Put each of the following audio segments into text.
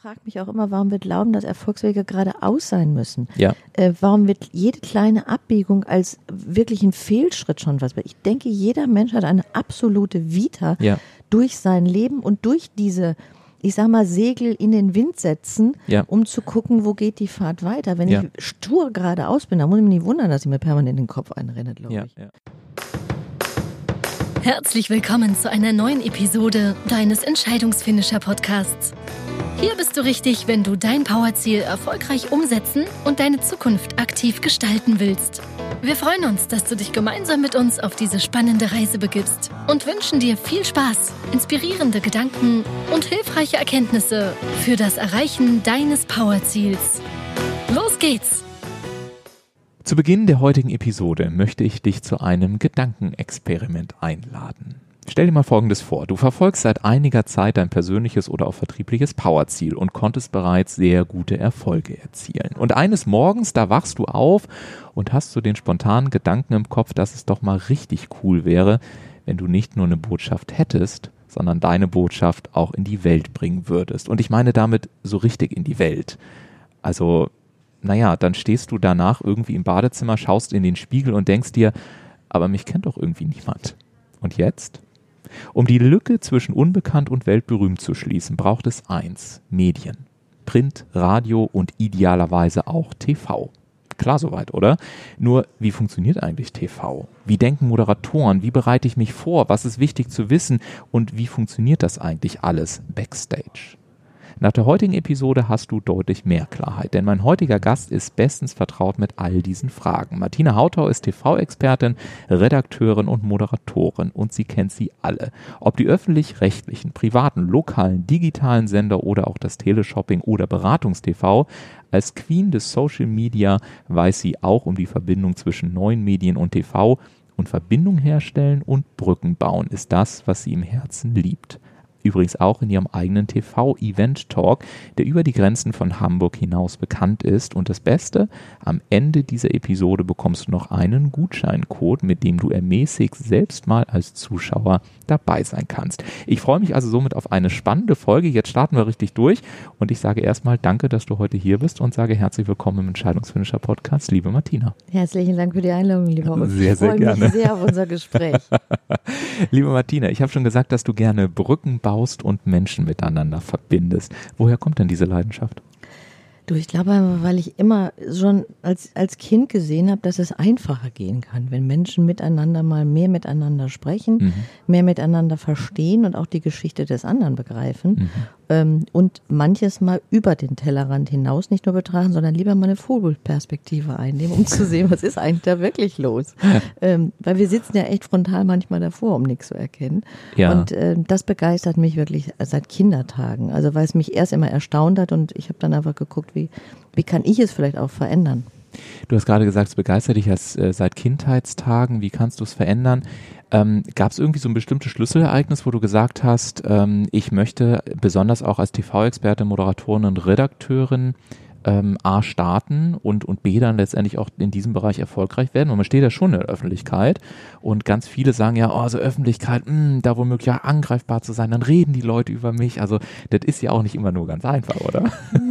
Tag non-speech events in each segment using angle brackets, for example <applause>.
frage mich auch immer, warum wir glauben, dass Erfolgswege geradeaus sein müssen. Ja. Äh, warum wird jede kleine Abbiegung als wirklich ein Fehlschritt schon was? Ich denke, jeder Mensch hat eine absolute Vita Ja. durch sein Leben und durch diese, ich sag mal, Segel in den Wind setzen, Ja. um zu gucken, wo geht die Fahrt weiter. Wenn Ja. ich stur geradeaus bin, dann muss ich mich nicht wundern, dass ich mir permanent in den Kopf einrenne, glaube Ja, ich. ja. Herzlich willkommen zu einer neuen Episode deines Entscheidungsfinisher Podcasts. Hier bist du richtig, wenn du dein Powerziel erfolgreich umsetzen und deine Zukunft aktiv gestalten willst. Wir freuen uns, dass du dich gemeinsam mit uns auf diese spannende Reise begibst und wünschen dir viel Spaß, inspirierende Gedanken und hilfreiche Erkenntnisse für das Erreichen deines Powerziels. Los geht's! Zu Beginn der heutigen Episode möchte ich dich zu einem Gedankenexperiment einladen. Stell dir mal Folgendes vor. Du verfolgst seit einiger Zeit dein persönliches oder auch vertriebliches Powerziel und konntest bereits sehr gute Erfolge erzielen. Und eines Morgens, da wachst du auf und hast so den spontanen Gedanken im Kopf, dass es doch mal richtig cool wäre, wenn du nicht nur eine Botschaft hättest, sondern deine Botschaft auch in die Welt bringen würdest. Und ich meine damit so richtig in die Welt. Also naja, dann stehst du danach irgendwie im Badezimmer, schaust in den Spiegel und denkst dir, aber mich kennt doch irgendwie niemand. Und jetzt? Um die Lücke zwischen unbekannt und weltberühmt zu schließen, braucht es eins, Medien. Print, Radio und idealerweise auch TV. Klar soweit, oder? Nur, wie funktioniert eigentlich TV? Wie denken Moderatoren? Wie bereite ich mich vor? Was ist wichtig zu wissen? Und wie funktioniert das eigentlich alles backstage? Nach der heutigen Episode hast du deutlich mehr Klarheit, denn mein heutiger Gast ist bestens vertraut mit all diesen Fragen. Martina Hautau ist TV-Expertin, Redakteurin und Moderatorin und sie kennt sie alle. Ob die öffentlich-rechtlichen, privaten, lokalen, digitalen Sender oder auch das Teleshopping oder Beratungstv, als Queen des Social Media weiß sie auch um die Verbindung zwischen neuen Medien und TV und Verbindung herstellen und Brücken bauen ist das, was sie im Herzen liebt übrigens auch in ihrem eigenen TV-Event-Talk, der über die Grenzen von Hamburg hinaus bekannt ist. Und das Beste, am Ende dieser Episode bekommst du noch einen Gutscheincode, mit dem du ermäßigt selbst mal als Zuschauer dabei sein kannst. Ich freue mich also somit auf eine spannende Folge. Jetzt starten wir richtig durch und ich sage erstmal danke, dass du heute hier bist und sage herzlich willkommen im Entscheidungsfinisher Podcast, liebe Martina. Herzlichen Dank für die Einladung, lieber Ulf. Sehr, ich sehr freue gerne. mich sehr auf unser Gespräch. <laughs> Liebe Martina, ich habe schon gesagt, dass du gerne Brücken baust und Menschen miteinander verbindest. Woher kommt denn diese Leidenschaft? Du, ich glaube weil ich immer schon als, als Kind gesehen habe, dass es einfacher gehen kann, wenn Menschen miteinander mal mehr miteinander sprechen, Mhm. mehr miteinander verstehen und auch die Geschichte des anderen begreifen Mhm. ähm, und manches mal über den Tellerrand hinaus nicht nur betrachten, sondern lieber mal eine Vogelperspektive einnehmen, um zu sehen, was ist eigentlich da wirklich los. <laughs> ähm, weil wir sitzen ja echt frontal manchmal davor, um nichts zu erkennen. Ja. Und äh, das begeistert mich wirklich seit Kindertagen. Also weil es mich erst immer erstaunt hat und ich habe dann einfach geguckt, wie, wie kann ich es vielleicht auch verändern. Du hast gerade gesagt, es begeistert dich als, äh, seit Kindheitstagen. Wie kannst du es verändern? Ähm, Gab es irgendwie so ein bestimmtes Schlüsselereignis, wo du gesagt hast, ähm, ich möchte besonders auch als TV-Experte, Moderatorin und Redakteurin ähm, A starten und, und B dann letztendlich auch in diesem Bereich erfolgreich werden? Und man steht ja schon in der Öffentlichkeit und ganz viele sagen ja, oh, so Öffentlichkeit, mh, da womöglich ja angreifbar zu sein, dann reden die Leute über mich. Also das ist ja auch nicht immer nur ganz einfach, oder?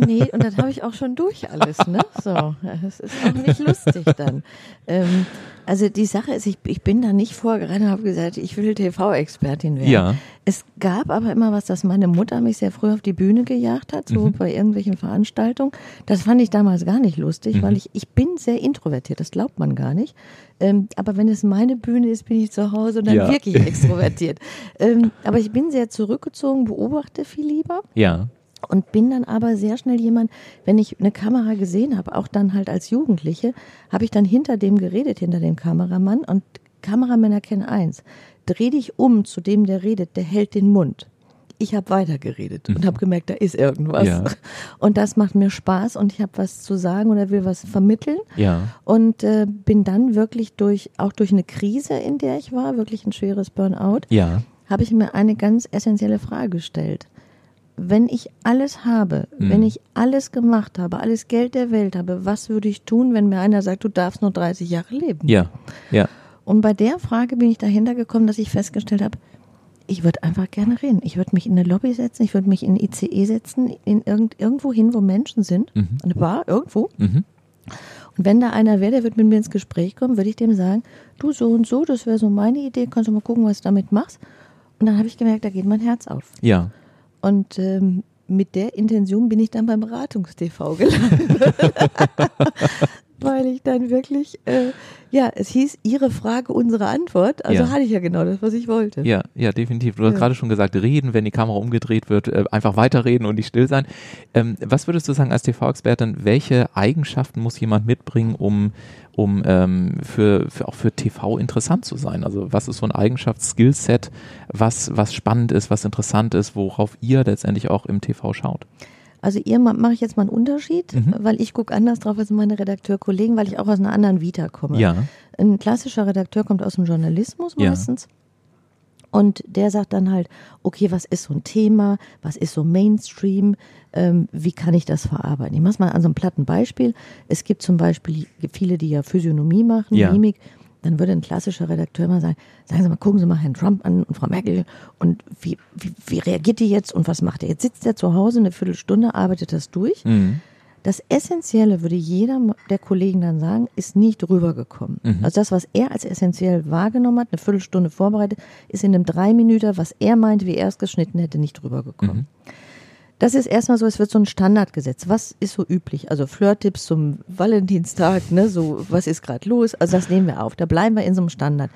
Nee, und das habe ich auch schon durch alles, ne? So, das ist auch nicht lustig dann. Ähm, also die Sache ist, ich, ich bin da nicht vorgerannt und habe gesagt, ich will TV-Expertin werden. Ja. Es gab aber immer was, dass meine Mutter mich sehr früh auf die Bühne gejagt hat, so bei irgendwelchen Veranstaltungen. Das fand ich damals gar nicht lustig, weil ich, ich bin sehr introvertiert, das glaubt man gar nicht. Ähm, aber wenn es meine Bühne ist, bin ich zu Hause und dann Ja. wirklich <laughs> extrovertiert. ähm, aber ich bin sehr zurückgezogen, beobachte viel lieber Ja. und bin dann aber sehr schnell jemand, wenn ich eine Kamera gesehen habe, auch dann halt als Jugendliche, habe ich dann hinter dem geredet, hinter dem Kameramann und Kameramänner kennen eins, dreh dich um zu dem, der redet, der hält den Mund. Ich habe weitergeredet und habe gemerkt, da ist irgendwas. Ja. <laughs> Und das macht mir Spaß und ich habe was zu sagen oder will was vermitteln. Ja. Und äh, bin dann wirklich durch, auch durch eine Krise, in der ich war, wirklich ein schweres Burnout, Ja. habe ich mir eine ganz essentielle Frage gestellt. Wenn ich alles habe, Mhm. wenn ich alles gemacht habe, alles Geld der Welt habe, was würde ich tun, wenn mir einer sagt, du darfst nur 30 Jahre leben? Ja. Ja. Und bei der Frage bin ich dahinter gekommen, dass ich festgestellt habe, Ich würde einfach gerne reden. Ich würde mich in eine Lobby setzen, ich würde mich in ICE setzen, in irgend, irgendwo hin, wo Menschen sind. Mhm. Eine Bar, irgendwo. Mhm. Und wenn da einer wäre, der wird mit mir ins Gespräch kommen, würde ich dem sagen, du so und so, das wäre so meine Idee, kannst du mal gucken, was du damit machst. Und dann habe ich gemerkt, da geht mein Herz auf. Ja. Und ähm, mit der Intention bin ich dann beim Beratungstv gelandet. <laughs> <laughs> Weil ich dann wirklich, äh, ja, es hieß Ihre Frage, unsere Antwort. Also Ja. hatte ich ja genau das, was ich wollte. Ja, ja, definitiv. Du hast Ja. gerade schon gesagt, reden, wenn die Kamera umgedreht wird, äh, einfach weiterreden und nicht still sein. Ähm, was würdest du sagen als TV-Expertin, welche Eigenschaften muss jemand mitbringen, um, um ähm, für, für auch für TV interessant zu sein? Also was ist so ein Eigenschafts-Skillset, was, was spannend ist, was interessant ist, worauf ihr letztendlich auch im TV schaut? Also ihr ma- mache ich jetzt mal einen Unterschied, Mhm. weil ich gucke anders drauf als meine Redakteurkollegen, weil ich auch aus einer anderen Vita komme. Ja. Ein klassischer Redakteur kommt aus dem Journalismus Ja. meistens. Und der sagt dann halt, okay, was ist so ein Thema, was ist so Mainstream, ähm, wie kann ich das verarbeiten? Ich mache mal an so einem platten Beispiel. Es gibt zum Beispiel viele, die ja Physiognomie machen, Ja. Mimik. Dann würde ein klassischer Redakteur mal sagen, sagen Sie mal, gucken Sie mal Herrn Trump an und Frau Merkel und wie, wie, wie reagiert die jetzt und was macht er? Jetzt sitzt er zu Hause eine Viertelstunde, arbeitet das durch. Mhm. Das Essentielle, würde jeder der Kollegen dann sagen, ist nicht rübergekommen. Mhm. Also das, was er als essentiell wahrgenommen hat, eine Viertelstunde vorbereitet, ist in einem drei Minuten, was er meinte, wie er es geschnitten hätte, nicht rübergekommen. Mhm. Das ist erstmal so, es wird so ein Standardgesetz. Was ist so üblich? Also Flirt-Tipps zum Valentinstag, ne, so, was ist gerade los? Also das nehmen wir auf. Da bleiben wir in so einem Standard.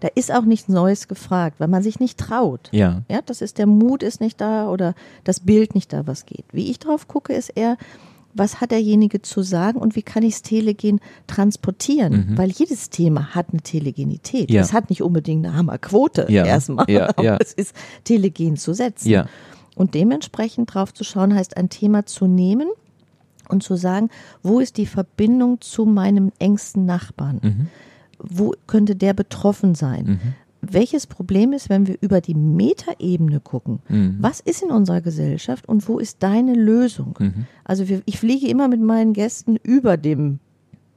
Da ist auch nichts Neues gefragt, weil man sich nicht traut. Ja. Ja, das ist der Mut ist nicht da oder das Bild nicht da, was geht. Wie ich drauf gucke, ist eher, was hat derjenige zu sagen und wie kann ich das Telegen transportieren? Weil jedes Thema hat eine Telegenität. Mhm. Ja. Es hat nicht unbedingt eine Hammerquote Ja. erstmal, Ja, <laughs> aber ja. es ist telegen zu setzen. Ja. Und dementsprechend drauf zu schauen, heißt ein Thema zu nehmen und zu sagen, wo ist die Verbindung zu meinem engsten Nachbarn? Mhm. Wo könnte der betroffen sein? Welches Problem ist, wenn wir über die Metaebene gucken? Mhm. Was ist in unserer Gesellschaft und wo ist deine Lösung? Mhm. Also wir, ich fliege immer mit meinen Gästen über dem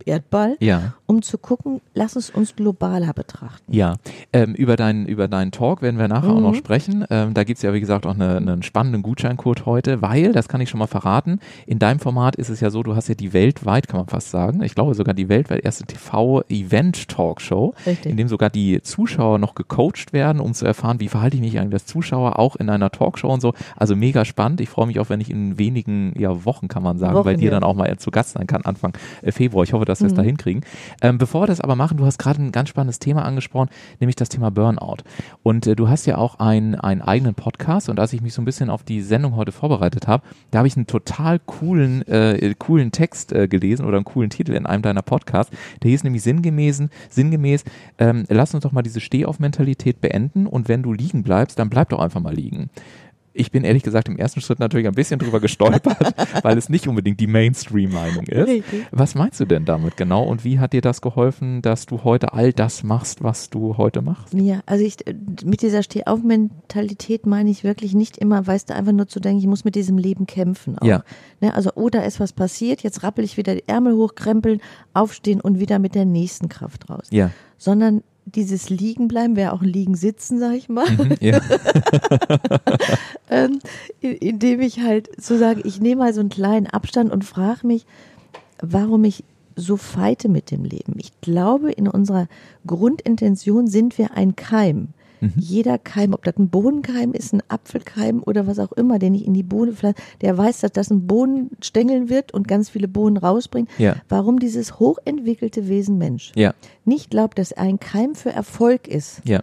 Erdball, Ja. um zu gucken, lass es uns globaler betrachten. Ja, ähm, über, deinen über deinen Talk werden wir nachher auch Mhm. noch sprechen. Ähm, da gibt's ja, wie gesagt, auch eine, einen spannenden Gutscheincode heute, weil, das kann ich schon mal verraten, in deinem Format ist es ja so, du hast ja die weltweit, kann man fast sagen, ich glaube sogar die weltweit erste TV-Event-Talkshow, in dem sogar die Zuschauer noch gecoacht werden, um zu erfahren, wie verhalte ich mich eigentlich als Zuschauer, auch in einer Talkshow und so. Also mega spannend. Ich freue mich auch, wenn ich in wenigen ja, Wochen, kann man sagen, bei Wochen, dir ja. dann auch mal zu Gast sein kann, Anfang äh, Februar. Ich hoffe, dass wir es da hinkriegen. Ähm, bevor wir das aber machen, du hast gerade ein ganz spannendes Thema angesprochen, nämlich das Thema Burnout. Und äh, du hast ja auch einen, einen eigenen Podcast und als ich mich so ein bisschen auf die Sendung heute vorbereitet habe, da habe ich einen total coolen, äh, coolen Text äh, gelesen oder einen coolen Titel in einem deiner Podcasts. Der hieß nämlich sinngemäß, sinngemäß ähm, lass uns doch mal diese Stehauf-Mentalität beenden und wenn du liegen bleibst, dann bleib doch einfach mal liegen. Ich bin ehrlich gesagt im ersten Schritt natürlich ein bisschen drüber gestolpert, <laughs> weil es nicht unbedingt die Mainstream-Meinung ist. Richtig. Was meinst du denn damit genau und wie hat dir das geholfen, dass du heute all das machst, was du heute machst? Ja, also ich, mit dieser Stehauf-Mentalität meine ich wirklich nicht immer, weißt du, einfach nur zu denken, ich muss mit diesem Leben kämpfen. Auch. Ja. Ne, also, oh, da ist was passiert, jetzt rappel ich wieder die Ärmel hochkrempeln, aufstehen und wieder mit der nächsten Kraft raus. Ja. Sondern dieses Liegenbleiben wäre auch ein Liegen-Sitzen, sag ich mal, Mhm, ja. <laughs> ähm, in- indem ich halt so sage, ich nehme mal so einen kleinen Abstand und frage mich, warum ich so feite mit dem Leben. Ich glaube, in unserer Grundintention sind wir ein Keim. Jeder Keim, ob das ein Bohnenkeim ist, ein Apfelkeim oder was auch immer, den ich in die Bohne pflanze, der weiß, dass das ein Bohnenstängel wird und ganz viele Bohnen rausbringt. Ja. Warum dieses hochentwickelte Wesen Mensch Ja. nicht glaubt, dass er ein Keim für Erfolg ist, Ja.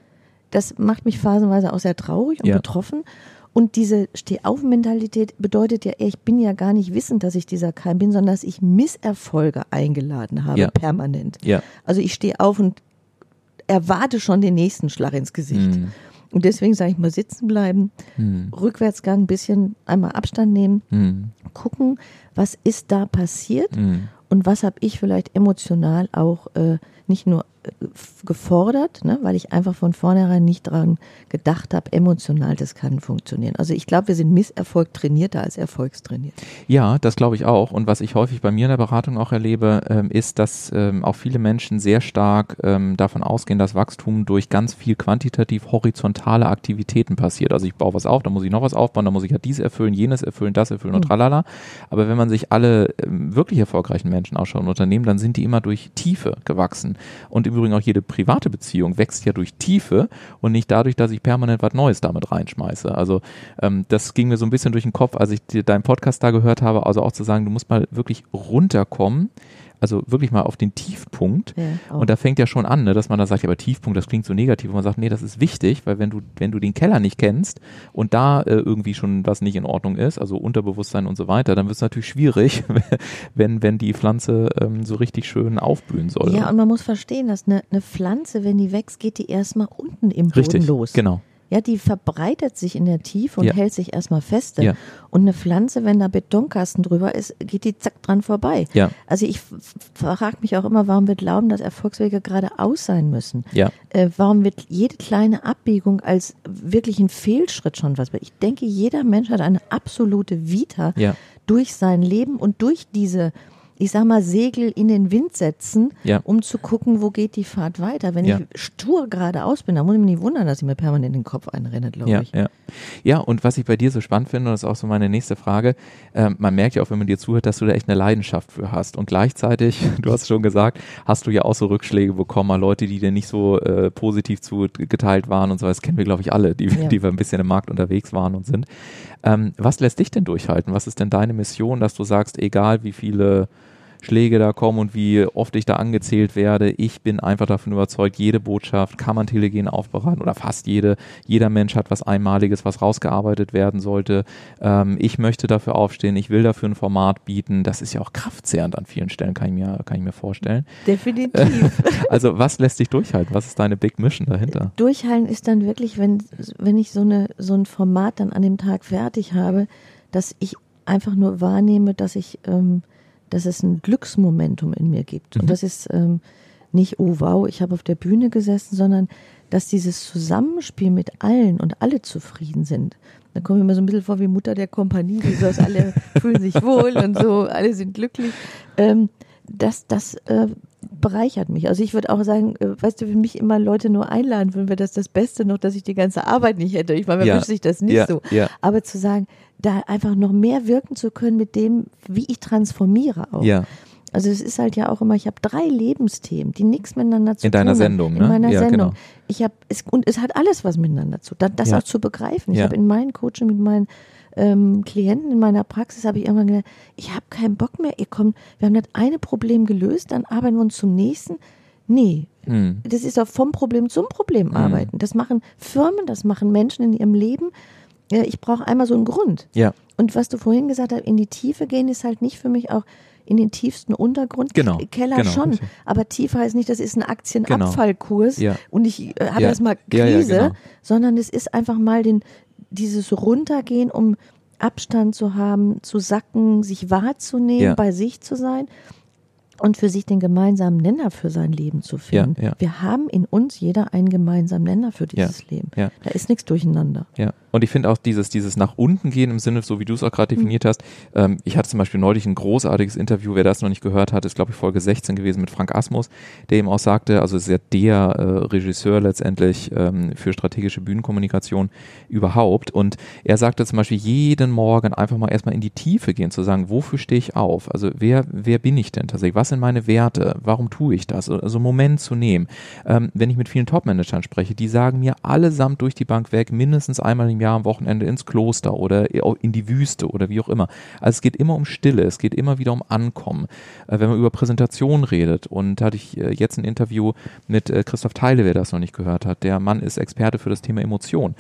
das macht mich phasenweise auch sehr traurig und Ja. betroffen. Und diese Steh-auf-Mentalität bedeutet ja, ich bin ja gar nicht wissend, dass ich dieser Keim bin, sondern dass ich Misserfolge eingeladen habe, Ja. permanent. Ja. Also ich stehe auf und erwarte schon den nächsten Schlag ins Gesicht. Mhm. Und deswegen sage ich mal sitzen bleiben, Mhm. Rückwärtsgang, ein bisschen einmal Abstand nehmen, Mhm. gucken, was ist da passiert Mhm. und was habe ich vielleicht emotional auch äh, nicht nur gefordert, ne, weil ich einfach von vornherein nicht daran gedacht habe, emotional, das kann funktionieren. Also ich glaube, wir sind Misserfolg trainierter als erfolgstrainiert. Ja, das glaube ich auch. Und was ich häufig bei mir in der Beratung auch erlebe, ähm, ist, dass ähm, auch viele Menschen sehr stark ähm, davon ausgehen, dass Wachstum durch ganz viel quantitativ horizontale Aktivitäten passiert. Also ich baue was auf, dann muss ich noch was aufbauen, dann muss ich ja dies erfüllen, jenes erfüllen, das erfüllen und hm. tralala. Aber wenn man sich alle ähm, wirklich erfolgreichen Menschen ausschaut in Unternehmen, dann sind die immer durch Tiefe gewachsen. Und im Übrigen auch jede private Beziehung wächst ja durch Tiefe und nicht dadurch, dass ich permanent was Neues damit reinschmeiße. Also ähm, das ging mir so ein bisschen durch den Kopf, als ich deinen Podcast da gehört habe, also auch zu sagen, du musst mal wirklich runterkommen also wirklich mal auf den Tiefpunkt. Ja, und da fängt ja schon an, ne, dass man da sagt, ja, aber Tiefpunkt, das klingt so negativ. Und man sagt, nee, das ist wichtig, weil wenn du, wenn du den Keller nicht kennst und da äh, irgendwie schon was nicht in Ordnung ist, also Unterbewusstsein und so weiter, dann wird es natürlich schwierig, <laughs> wenn, wenn die Pflanze ähm, so richtig schön aufblühen soll. Ja, und man muss verstehen, dass eine, eine Pflanze, wenn die wächst, geht die erstmal unten im Boden richtig, los. Genau. Ja, die verbreitet sich in der Tiefe und ja. hält sich erstmal feste. Ja. Und eine Pflanze, wenn da Betonkasten drüber ist, geht die zack dran vorbei. Ja. Also ich frage mich auch immer, warum wir glauben, dass Erfolgswege geradeaus sein müssen. Ja. Äh, warum wird jede kleine Abbiegung als wirklich ein Fehlschritt schon was? Ich denke, jeder Mensch hat eine absolute Vita ja. durch sein Leben und durch diese ich sag mal, Segel in den Wind setzen, ja. um zu gucken, wo geht die Fahrt weiter. Wenn ja. ich stur geradeaus bin, dann muss ich mich nicht wundern, dass ich mir permanent den Kopf einrenne, glaube ja, ich. Ja. ja, und was ich bei dir so spannend finde, und das ist auch so meine nächste Frage, äh, man merkt ja auch, wenn man dir zuhört, dass du da echt eine Leidenschaft für hast. Und gleichzeitig, <laughs> du hast schon gesagt, hast du ja auch so Rückschläge bekommen, mal Leute, die dir nicht so äh, positiv zugeteilt waren und so. Das kennen wir, glaube ich, alle, die, die wir ein bisschen im Markt unterwegs waren und sind. Ähm, was lässt dich denn durchhalten? Was ist denn deine Mission, dass du sagst, egal wie viele Schläge da kommen und wie oft ich da angezählt werde. Ich bin einfach davon überzeugt, jede Botschaft kann man telegen aufbereiten oder fast jede. Jeder Mensch hat was Einmaliges, was rausgearbeitet werden sollte. Ähm, ich möchte dafür aufstehen, ich will dafür ein Format bieten. Das ist ja auch kraftzehrend an vielen Stellen, kann ich mir, kann ich mir vorstellen. Definitiv. <laughs> also was lässt dich durchhalten? Was ist deine Big Mission dahinter? Durchhalten ist dann wirklich, wenn, wenn ich so, eine, so ein Format dann an dem Tag fertig habe, dass ich einfach nur wahrnehme, dass ich ähm, dass es ein Glücksmomentum in mir gibt. Mhm. Und das ist ähm, nicht, oh wow, ich habe auf der Bühne gesessen, sondern dass dieses Zusammenspiel mit allen und alle zufrieden sind. Da komme ich mir so ein bisschen vor wie Mutter der Kompanie, die so, alle <laughs> fühlen sich wohl und so, alle sind glücklich. Ähm, das das äh, bereichert mich. Also ich würde auch sagen, äh, weißt du, wenn mich immer Leute nur einladen würden, wäre das das Beste noch, dass ich die ganze Arbeit nicht hätte. Ich meine, wer ja. wünscht sich das nicht ja. so. Ja. Aber zu sagen, da einfach noch mehr wirken zu können mit dem, wie ich transformiere auch. Ja. Also es ist halt ja auch immer, ich habe drei Lebensthemen, die nichts miteinander zu in tun haben. In deiner Sendung, ne? In meiner ja, Sendung. Genau. Ich habe es und es hat alles was miteinander zu. tun. das ja. auch zu begreifen. Ich ja. habe in meinen Coaching mit meinen ähm, Klienten in meiner Praxis habe ich irgendwann gedacht, ich habe keinen Bock mehr. Ihr kommt, wir haben das eine Problem gelöst, dann arbeiten wir uns zum nächsten. Nee, hm. das ist auch vom Problem zum Problem hm. arbeiten. Das machen Firmen, das machen Menschen in ihrem Leben. Ich brauche einmal so einen Grund. Ja. Und was du vorhin gesagt hast, in die Tiefe gehen, ist halt nicht für mich auch in den tiefsten Untergrund. Genau. Keller genau. schon. Aber tiefer heißt nicht, das ist ein Aktienabfallkurs genau. ja. und ich äh, habe ja. erstmal Krise, ja, genau. sondern es ist einfach mal den, dieses Runtergehen, um Abstand zu haben, zu sacken, sich wahrzunehmen, bei sich zu sein und für sich den gemeinsamen Nenner für sein Leben zu finden. Ja, ja. Wir haben in uns jeder einen gemeinsamen Nenner für dieses ja, Leben. Ja. Da ist nichts durcheinander. Ja. Und ich finde auch dieses, dieses nach unten gehen im Sinne, so wie du es auch gerade definiert mhm. hast. Ähm, ich hatte zum Beispiel neulich ein großartiges Interview, wer das noch nicht gehört hat, ist glaube ich Folge 16 gewesen mit Frank Asmus, der eben auch sagte, also ist ja der äh, Regisseur letztendlich ähm, für strategische Bühnenkommunikation überhaupt. Und er sagte zum Beispiel jeden Morgen einfach mal erstmal in die Tiefe gehen, zu sagen, wofür stehe ich auf? Also wer, wer bin ich denn tatsächlich? Was sind meine Werte? Warum tue ich das? Also einen Moment zu nehmen. Ähm, wenn ich mit vielen Top-Managern spreche, die sagen mir allesamt durch die Bank weg, mindestens einmal im Jahr am Wochenende ins Kloster oder in die Wüste oder wie auch immer. Also es geht immer um Stille, es geht immer wieder um Ankommen. Äh, wenn man über Präsentation redet und da hatte ich äh, jetzt ein Interview mit äh, Christoph Teile, wer das noch nicht gehört hat. Der Mann ist Experte für das Thema Emotion.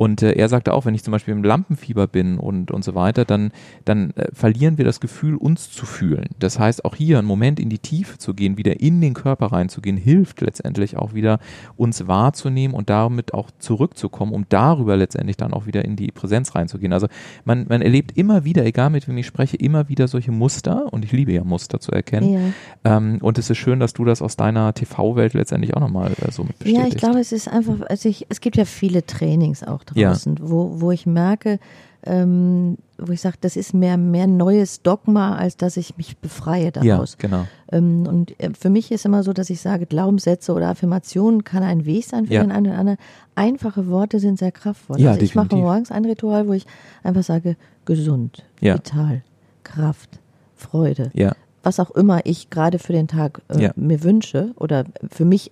Und äh, er sagte auch, wenn ich zum Beispiel im Lampenfieber bin und, und so weiter, dann, dann äh, verlieren wir das Gefühl, uns zu fühlen. Das heißt, auch hier einen Moment in die Tiefe zu gehen, wieder in den Körper reinzugehen, hilft letztendlich auch wieder, uns wahrzunehmen und damit auch zurückzukommen, um darüber letztendlich dann auch wieder in die Präsenz reinzugehen. Also man, man erlebt immer wieder, egal mit wem ich spreche, immer wieder solche Muster und ich liebe ja Muster zu erkennen. Ja. Ähm, und es ist schön, dass du das aus deiner TV-Welt letztendlich auch nochmal äh, so mit bestätigst. Ja, ich glaube, es ist einfach, also ich, es gibt ja viele Trainings auch draußen, ja. wo, wo ich merke, ähm, wo ich sage, das ist mehr, mehr neues Dogma, als dass ich mich befreie daraus. Ja, genau. Ähm, und äh, für mich ist immer so, dass ich sage, Glaubenssätze oder Affirmationen kann ein Weg sein für ja. den einen oder anderen. Einfache Worte sind sehr kraftvoll. Ja, also ich definitiv. mache morgens ein Ritual, wo ich einfach sage, gesund, ja. vital, Kraft, Freude. Ja. Was auch immer ich gerade für den Tag äh, Ja. mir wünsche oder für mich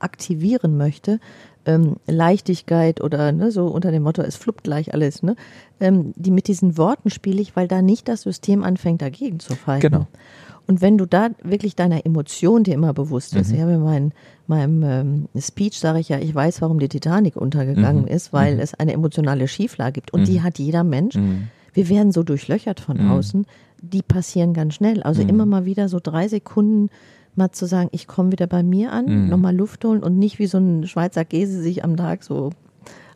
aktivieren möchte, ähm, Leichtigkeit oder ne, so unter dem Motto, es fluppt gleich alles, ne? Ähm, die mit diesen Worten spiele ich, weil da nicht das System anfängt, dagegen zu falten. Genau. Und wenn du da wirklich deiner Emotion dir immer bewusst bist, Mhm. ich habe in mein, meinem ähm, Speech sage ich ja, ich weiß, warum die Titanic untergegangen Mhm. ist, weil Mhm. es eine emotionale Schieflage gibt. Und die Mhm. hat jeder Mensch. Mhm. Wir werden so durchlöchert von Mhm. außen, die passieren ganz schnell. Also immer mal wieder so drei Sekunden mal zu sagen, ich komme wieder bei mir an, Mhm. nochmal Luft holen und nicht wie so ein Schweizer Käse sich am Tag so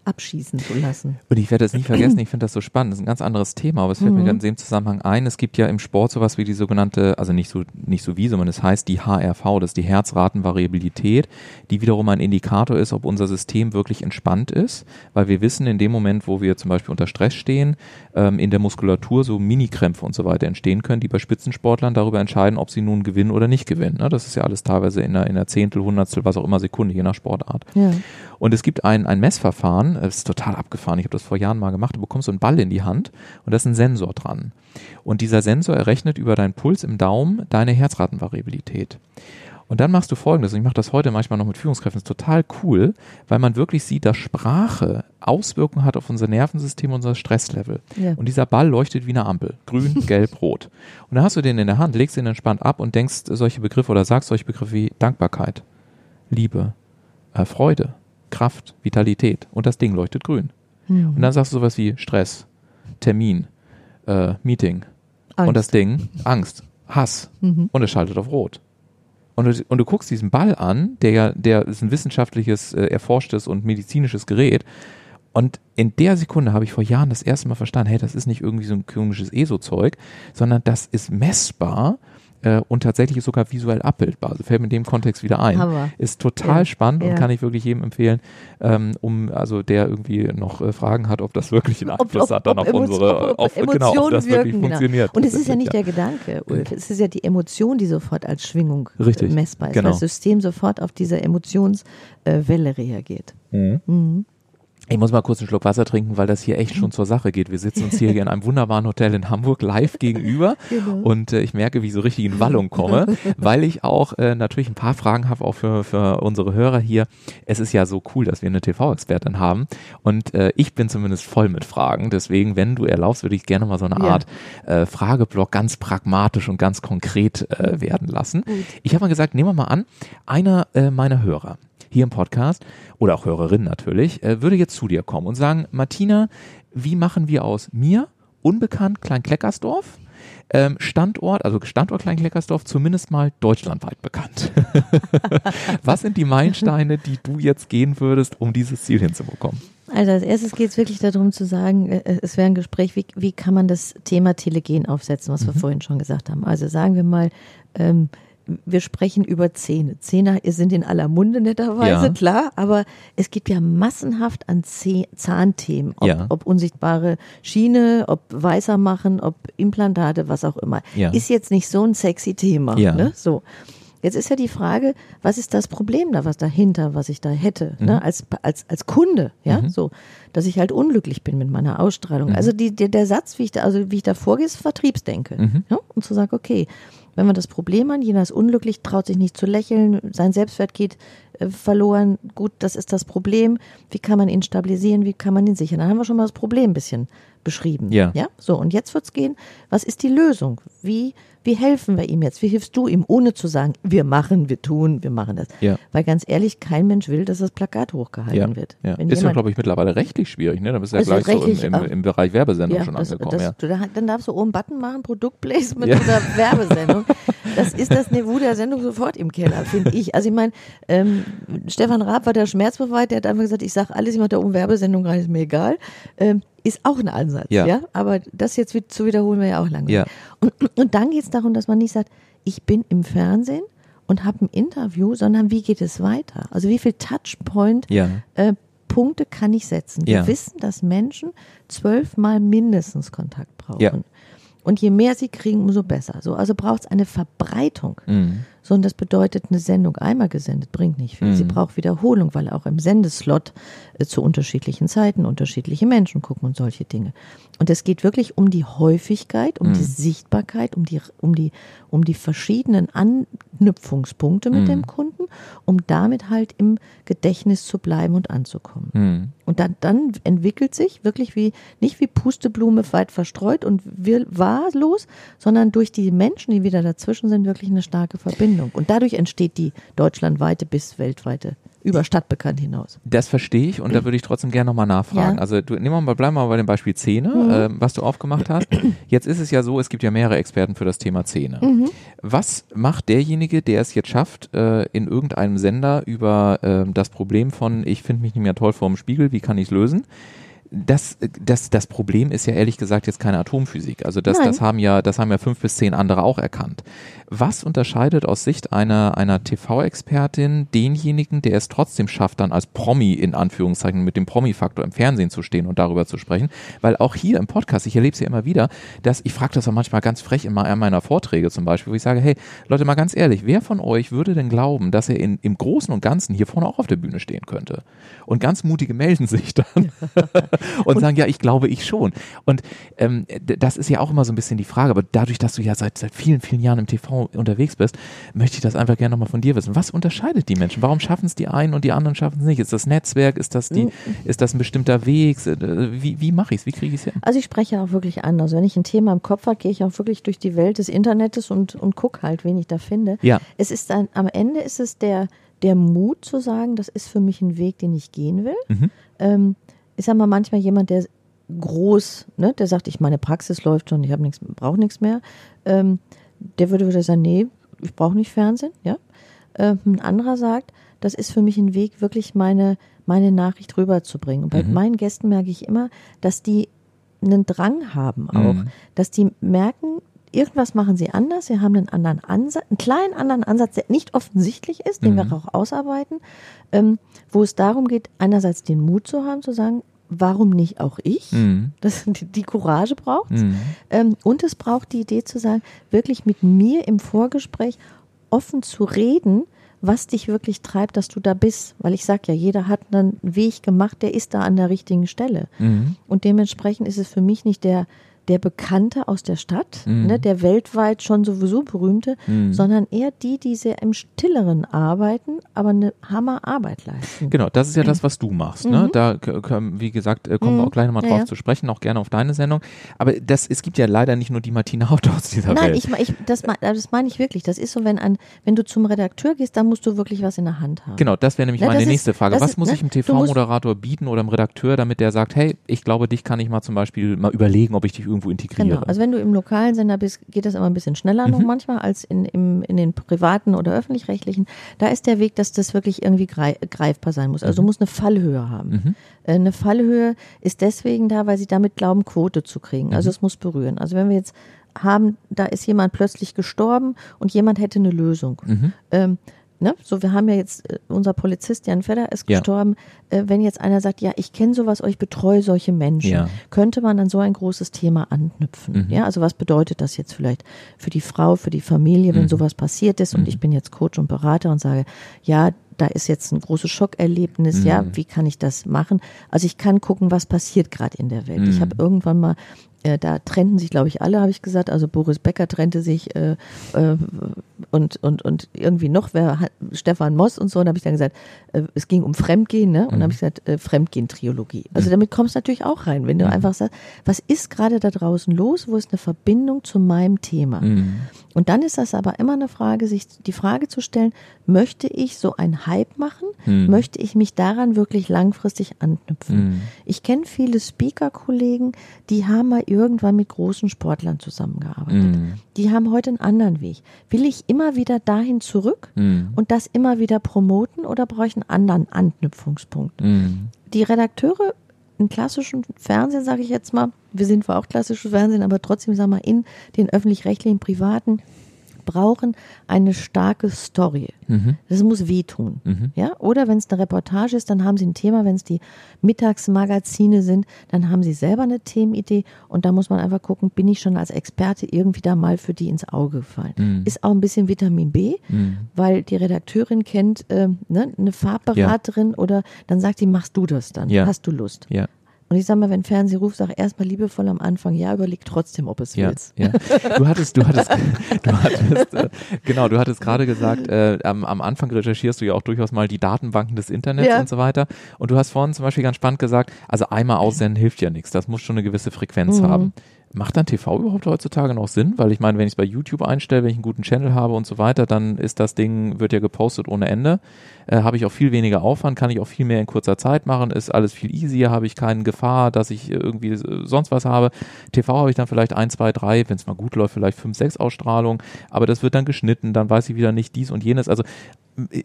abschießen zu lassen. Und ich werde das nie <clears throat> vergessen, ich finde das so spannend. Das ist ein ganz anderes Thema, aber es fällt mir Mhm. gerade in dem Zusammenhang ein. Es gibt ja im Sport sowas wie die sogenannte, also nicht so, nicht so wie, sondern es heißt die HRV, das ist die Herzratenvariabilität, die wiederum ein Indikator ist, ob unser System wirklich entspannt ist, weil wir wissen, in dem Moment, wo wir zum Beispiel unter Stress stehen, ähm, in der Muskulatur so Minikrämpfe und so weiter entstehen können, die bei Spitzensportlern darüber entscheiden, ob sie nun gewinnen oder nicht gewinnen. Ne? Das ist ja alles teilweise in einer, in einer Zehntel, Hundertstel, was auch immer Sekunde, je nach Sportart. Ja. Und es gibt ein, ein Messverfahren, das ist total abgefahren, ich habe das vor Jahren mal gemacht, du bekommst so einen Ball in die Hand und da ist ein Sensor dran. Und dieser Sensor errechnet über deinen Puls im Daumen deine Herzratenvariabilität. Und dann machst du folgendes, und ich mache das heute manchmal noch mit Führungskräften, das ist total cool, weil man wirklich sieht, dass Sprache Auswirkungen hat auf unser Nervensystem, unser Stresslevel. Ja. Und dieser Ball leuchtet wie eine Ampel. Grün, <laughs> gelb, rot. Und dann hast du den in der Hand, legst ihn entspannt ab und denkst solche Begriffe oder sagst solche Begriffe wie Dankbarkeit, Liebe, äh, Freude, Kraft, Vitalität. Und das Ding leuchtet grün. Mhm. Und dann sagst du sowas wie Stress, Termin, äh, Meeting. Angst. Und das Ding, Angst, Hass. Mhm. Und es schaltet auf Rot. Und du, und du guckst diesen Ball an, der ja, der ist ein wissenschaftliches, äh, erforschtes und medizinisches Gerät. Und in der Sekunde habe ich vor Jahren das erste Mal verstanden, hey, das ist nicht irgendwie so ein komisches ESO-Zeug, sondern das ist messbar äh, und tatsächlich sogar visuell abbildbar. Also fällt mir in dem Kontext wieder ein. Hammer. Ist total Ja, spannend und ja. kann ich wirklich jedem empfehlen, ähm, um also der irgendwie noch äh, Fragen hat, ob das wirklich einen Ob- Einfluss ob- hat dann ob auf unsere, ob- ob auf, genau, ob das wirklich wirken, genau. funktioniert. Und es ist ja nicht der Gedanke, Ulf. Es ist ja die Emotion, die sofort als Schwingung äh, Richtig, messbar ist, genau. weil das System sofort auf diese Emotionswelle reagiert. Mhm. Ich muss mal kurz einen Schluck Wasser trinken, weil das hier echt schon zur Sache geht. Wir sitzen uns hier, hier in einem wunderbaren Hotel in Hamburg live gegenüber Genau. und äh, ich merke, wie ich so richtig in Wallung komme, <laughs> weil ich auch äh, natürlich ein paar Fragen habe, auch für, für unsere Hörer hier. Es ist ja so cool, dass wir eine TV-Expertin haben und äh, ich bin zumindest voll mit Fragen. Deswegen, wenn du erlaubst, würde ich gerne mal so eine Ja. Art äh, Frageblock ganz pragmatisch und ganz konkret äh, werden lassen. Ich habe mal gesagt, nehmen wir mal an, einer äh, meiner Hörer hier im Podcast oder auch Hörerinnen natürlich, äh, würde jetzt zu dir kommen und sagen, Martina, wie machen wir aus mir, unbekannt Kleinkleckersdorf, ähm, Standort, also Standort Kleinkleckersdorf, zumindest mal deutschlandweit bekannt. <laughs> Was sind die Meilensteine, die du jetzt gehen würdest, um dieses Ziel hinzubekommen? Also als erstes geht es wirklich darum zu sagen, äh, es wäre ein Gespräch, wie, wie kann man das Thema Telegen aufsetzen, was wir Mhm. vorhin schon gesagt haben. Also sagen wir mal, ähm, wir sprechen über Zähne. Zähne sind in aller Munde netterweise, Ja. klar, aber es gibt ja massenhaft an Zahnthemen, ob, Ja. ob unsichtbare Schiene, ob weißer machen, ob Implantate, was auch immer. Ja. Ist jetzt nicht so ein sexy Thema. Ja. Ne? So. Jetzt ist ja die Frage, was ist das Problem da, was dahinter, was ich da hätte, Mhm. ne, als, als, als Kunde, ja, so, dass ich halt unglücklich bin mit meiner Mhm. Ausstrahlung. Also die, der, der Satz, wie ich da, also wie ich da vorgehe, ist Vertriebsdenke. Mhm. Ja? Und zu sagen, okay, wenn wir das Problem haben, jener ist unglücklich, traut sich nicht zu lächeln, sein Selbstwert geht äh, verloren, gut, das ist das Problem. Wie kann man ihn stabilisieren, wie kann man ihn sichern? Dann haben wir schon mal das Problem ein bisschen beschrieben. Ja. ja? So, und jetzt wird's gehen, was ist die Lösung? Wie, wie helfen wir ihm jetzt? Wie hilfst du ihm, ohne zu sagen, wir machen, wir tun, wir machen das? Ja. Weil ganz ehrlich, kein Mensch will, dass das Plakat hochgehalten Ja, wird. ja. Ist ja, glaube ich, mittlerweile rechtlich schwierig, ne? Da bist du ja Also gleich so rechtlich im, auch. im, im Bereich Werbesendung schon das, angekommen, das, ja. dann darfst du oben einen Button machen, Produktplacement oder Werbesendung. Das ist das Niveau der Sendung sofort im Keller, finde ich. Also ich meine, ähm, Stefan Raab war der schmerzbefreit, der hat einfach gesagt, ich sage alles, ich mache da oben Werbesendung rein, ist mir egal. Ähm, ist auch ein Ansatz, Ja. ja. Aber das jetzt zu wiederholen wäre ja auch langweilig. Ja. Und, und dann geht es darum, dass man nicht sagt, ich bin im Fernsehen und habe ein Interview, sondern wie geht es weiter? Also wie viel Touchpoint Ja. äh, Punkte kann ich setzen. Wir wissen, dass Menschen zwölfmal mindestens Kontakt brauchen. Und je mehr sie kriegen, umso besser. So, also braucht es eine Verbreitung. Mhm. So, und das bedeutet, eine Sendung einmal gesendet bringt nicht viel. Sie Mhm. braucht Wiederholung, weil auch im Sendeslot äh, zu unterschiedlichen Zeiten unterschiedliche Menschen gucken und solche Dinge. Und es geht wirklich um die Häufigkeit, um die Sichtbarkeit, um die, um die, um die verschiedenen Anknüpfungspunkte mit Mhm. dem Kunden, um damit halt im Gedächtnis zu bleiben und anzukommen. Und dann, dann entwickelt sich wirklich wie, nicht wie Pusteblume weit verstreut und wahllos, sondern durch die Menschen, die wieder dazwischen sind, wirklich eine starke Verbindung. Und dadurch entsteht die deutschlandweite bis weltweite, über Stadtbekannt hinaus. Das verstehe ich und da würde ich trotzdem gerne nochmal nachfragen. Ja. Also du, nehmen wir mal, bleiben wir mal bei dem Beispiel Zähne, ähm, was du aufgemacht hast. <clears throat> Jetzt ist es ja so, es gibt ja mehrere Experten für das Thema Zähne. Was macht derjenige, der es jetzt schafft, äh, in irgendeinem Sender über ähm, das Problem von, ich finde mich nicht mehr toll vor dem Spiegel, wie kann ich es lösen? Das, das, das Problem ist ja ehrlich gesagt jetzt keine Atomphysik. Also das, Nein. das haben ja, das haben ja fünf bis zehn andere auch erkannt. Was unterscheidet aus Sicht einer, einer TV-Expertin denjenigen, der es trotzdem schafft, dann als Promi in Anführungszeichen mit dem Promi-Faktor im Fernsehen zu stehen und darüber zu sprechen? Weil auch hier im Podcast, ich erlebe es ja immer wieder, dass ich frage das auch manchmal ganz frech in einer meiner Vorträge zum Beispiel, wo ich sage, hey, Leute, mal ganz ehrlich, wer von euch würde denn glauben, dass er in, im Großen und Ganzen hier vorne auch auf der Bühne stehen könnte? Und ganz mutige melden sich dann <laughs> und, sagen, ja, ich glaube ich schon. Und ähm, das ist ja auch immer so ein bisschen die Frage, aber dadurch, dass du ja seit, seit vielen, vielen Jahren im TV unterwegs bist, möchte ich das einfach gerne nochmal von dir wissen. Was unterscheidet die Menschen? Warum schaffen es die einen und die anderen schaffen es nicht? Ist das Netzwerk? Ist das, die, ist das ein bestimmter Weg? Äh, Wie, wie mache ich es? Wie kriege ich es hin? Also ich spreche auch wirklich anders. Wenn ich ein Thema im Kopf habe, gehe ich auch wirklich durch die Welt des Internets und, und gucke halt, wen ich da finde. Ja. Es ist ein, am Ende ist es der, der Mut zu sagen, das ist für mich ein Weg, den ich gehen will. Mhm. Ähm, ich sag mal, manchmal jemand, der groß, ne, der sagt, ich meine Praxis läuft schon, ich habe nichts, brauche nichts mehr, ähm, der würde wieder sagen, nee, ich brauche nicht Fernsehen, ja. Ähm, ein anderer sagt, das ist für mich ein Weg, wirklich meine, meine Nachricht rüberzubringen. Und bei Mhm. meinen Gästen merke ich immer, dass die einen Drang haben auch, Mhm. dass die merken, irgendwas machen sie anders, sie haben einen anderen Ansatz, einen kleinen anderen Ansatz, der nicht offensichtlich ist, den Mhm. wir auch ausarbeiten, ähm, wo es darum geht, einerseits den Mut zu haben, zu sagen, warum nicht auch ich? Mhm. Das, die, Courage braucht Mhm. ähm, und es braucht die Idee zu sagen, wirklich mit mir im Vorgespräch offen zu reden, was dich wirklich treibt, dass du da bist. Weil ich sage ja, jeder hat einen Weg gemacht, der ist da an der richtigen Stelle. Mhm. Und dementsprechend ist es für mich nicht der, der Bekannte aus der Stadt, Mhm. ne, der weltweit schon sowieso berühmte, Mhm. sondern eher die, die sehr im Stilleren arbeiten, aber eine Hammerarbeit leisten. Genau, das ist ja das, was du machst. Ne? Da, k- k- wie gesagt, äh, kommen wir Mhm. auch gleich nochmal Ja, drauf ja. zu sprechen, auch gerne auf deine Sendung. Aber das, es gibt ja leider nicht nur die Martina Haut aus dieser Nein, Welt. ich, ich, das, mein- das meine ich wirklich. Das ist so, wenn, ein, wenn du zum Redakteur gehst, dann musst du wirklich was in der Hand haben. Genau, das wäre nämlich Na, meine das ist- nächste Frage. Was ist- muss ne, ich einem TV-Moderator bieten oder einem Redakteur, damit der sagt, hey, ich glaube, dich kann ich mal zum Beispiel mal überlegen, ob ich dich irgendwo integriere. Genau. Also wenn du im lokalen Sender bist, geht das immer ein bisschen schneller Mhm. noch manchmal als in, im, in den privaten oder öffentlich-rechtlichen. Da ist der Weg, dass das wirklich irgendwie grei greifbar sein muss. Also du musst eine Fallhöhe haben. Mhm. Äh, Eine Fallhöhe ist deswegen da, weil sie damit glauben, Quote zu kriegen. Mhm. Also es muss berühren. Also wenn wir jetzt haben, da ist jemand plötzlich gestorben und jemand hätte eine Lösung. Mhm. Ähm, ne? So, wir haben ja jetzt, äh, unser Polizist Jan Fedder ist Ja. gestorben. Äh, wenn jetzt einer sagt, ja, ich kenne sowas, ich betreue solche Menschen, Ja. könnte man an so ein großes Thema anknüpfen. Mhm. Ja, also was bedeutet das jetzt vielleicht für die Frau, für die Familie, wenn Mhm. sowas passiert ist und ich bin jetzt Coach und Berater und sage, ja, da ist jetzt ein großes Schockerlebnis, ja, Mhm. wie kann ich das machen? Also ich kann gucken, was passiert gerade in der Welt. Ich Mhm. habe irgendwann mal Äh, da trennten sich, glaube ich, alle, habe ich gesagt. Also Boris Becker trennte sich äh, äh, und, und, und irgendwie noch, wer hat, Stefan Moss und so. Und habe ich dann gesagt, äh, es ging um Fremdgehen, ne? Und mhm. habe ich gesagt, äh, Fremdgehen-Triologie. Also mhm. damit kommst du natürlich auch rein, wenn du mhm. einfach sagst, was ist gerade da draußen los? Wo ist eine Verbindung zu meinem Thema? Mhm. Und dann ist das aber immer eine Frage, sich die Frage zu stellen, möchte ich so einen Hype machen? Mhm. Möchte ich mich daran wirklich langfristig anknüpfen? Mhm. Ich kenne viele Speaker-Kollegen, die haben mal irgendwann mit großen Sportlern zusammengearbeitet. Mhm. Die haben heute einen anderen Weg. Will ich immer wieder dahin zurück mhm. und das immer wieder promoten oder brauche ich einen anderen Anknüpfungspunkt? Mhm. Die Redakteure im klassischen Fernsehen, sage ich jetzt mal, wir sind zwar auch klassisches Fernsehen, aber trotzdem, sagen wir, in den öffentlich-rechtlichen, privaten, brauchen eine starke Story. Mhm. Das muss wehtun. Mhm. Ja? Oder wenn es eine Reportage ist, dann haben sie ein Thema. Wenn es die Mittagsmagazine sind, dann haben sie selber eine Themenidee. Und da muss man einfach gucken, bin ich schon als Experte irgendwie da mal für die ins Auge gefallen. Mhm. Ist auch ein bisschen Vitamin B, mhm. weil die Redakteurin kennt äh, ne, eine Farbberaterin ja. oder dann sagt die, machst du das dann? Ja. Hast du Lust? Ja. Und ich sage mal, wenn Fernseh ruft, sag erstmal liebevoll am Anfang, ja, überleg trotzdem, ob es ja, willst. Ja. Du hattest, du hattest, <laughs> du hattest, äh, genau, du hattest gerade gesagt, äh, am, am Anfang recherchierst du ja auch durchaus mal die Datenbanken des Internets ja. und so weiter. Und du hast vorhin zum Beispiel ganz spannend gesagt, also einmal aussenden hilft ja nichts. Das muss schon eine gewisse Frequenz mhm. haben. Macht dann TV überhaupt heutzutage noch Sinn? Weil ich meine, wenn ich es bei YouTube einstelle, wenn ich einen guten Channel habe und so weiter, dann ist das Ding, wird ja gepostet ohne Ende. Äh, habe ich auch viel weniger Aufwand, kann ich auch viel mehr in kurzer Zeit machen, ist alles viel easier, habe ich keine Gefahr, dass ich irgendwie sonst was habe. TV habe ich dann vielleicht ein, zwei, drei, wenn es mal gut läuft, vielleicht fünf, sechs Ausstrahlungen, aber das wird dann geschnitten, dann weiß ich wieder nicht dies und jenes. Also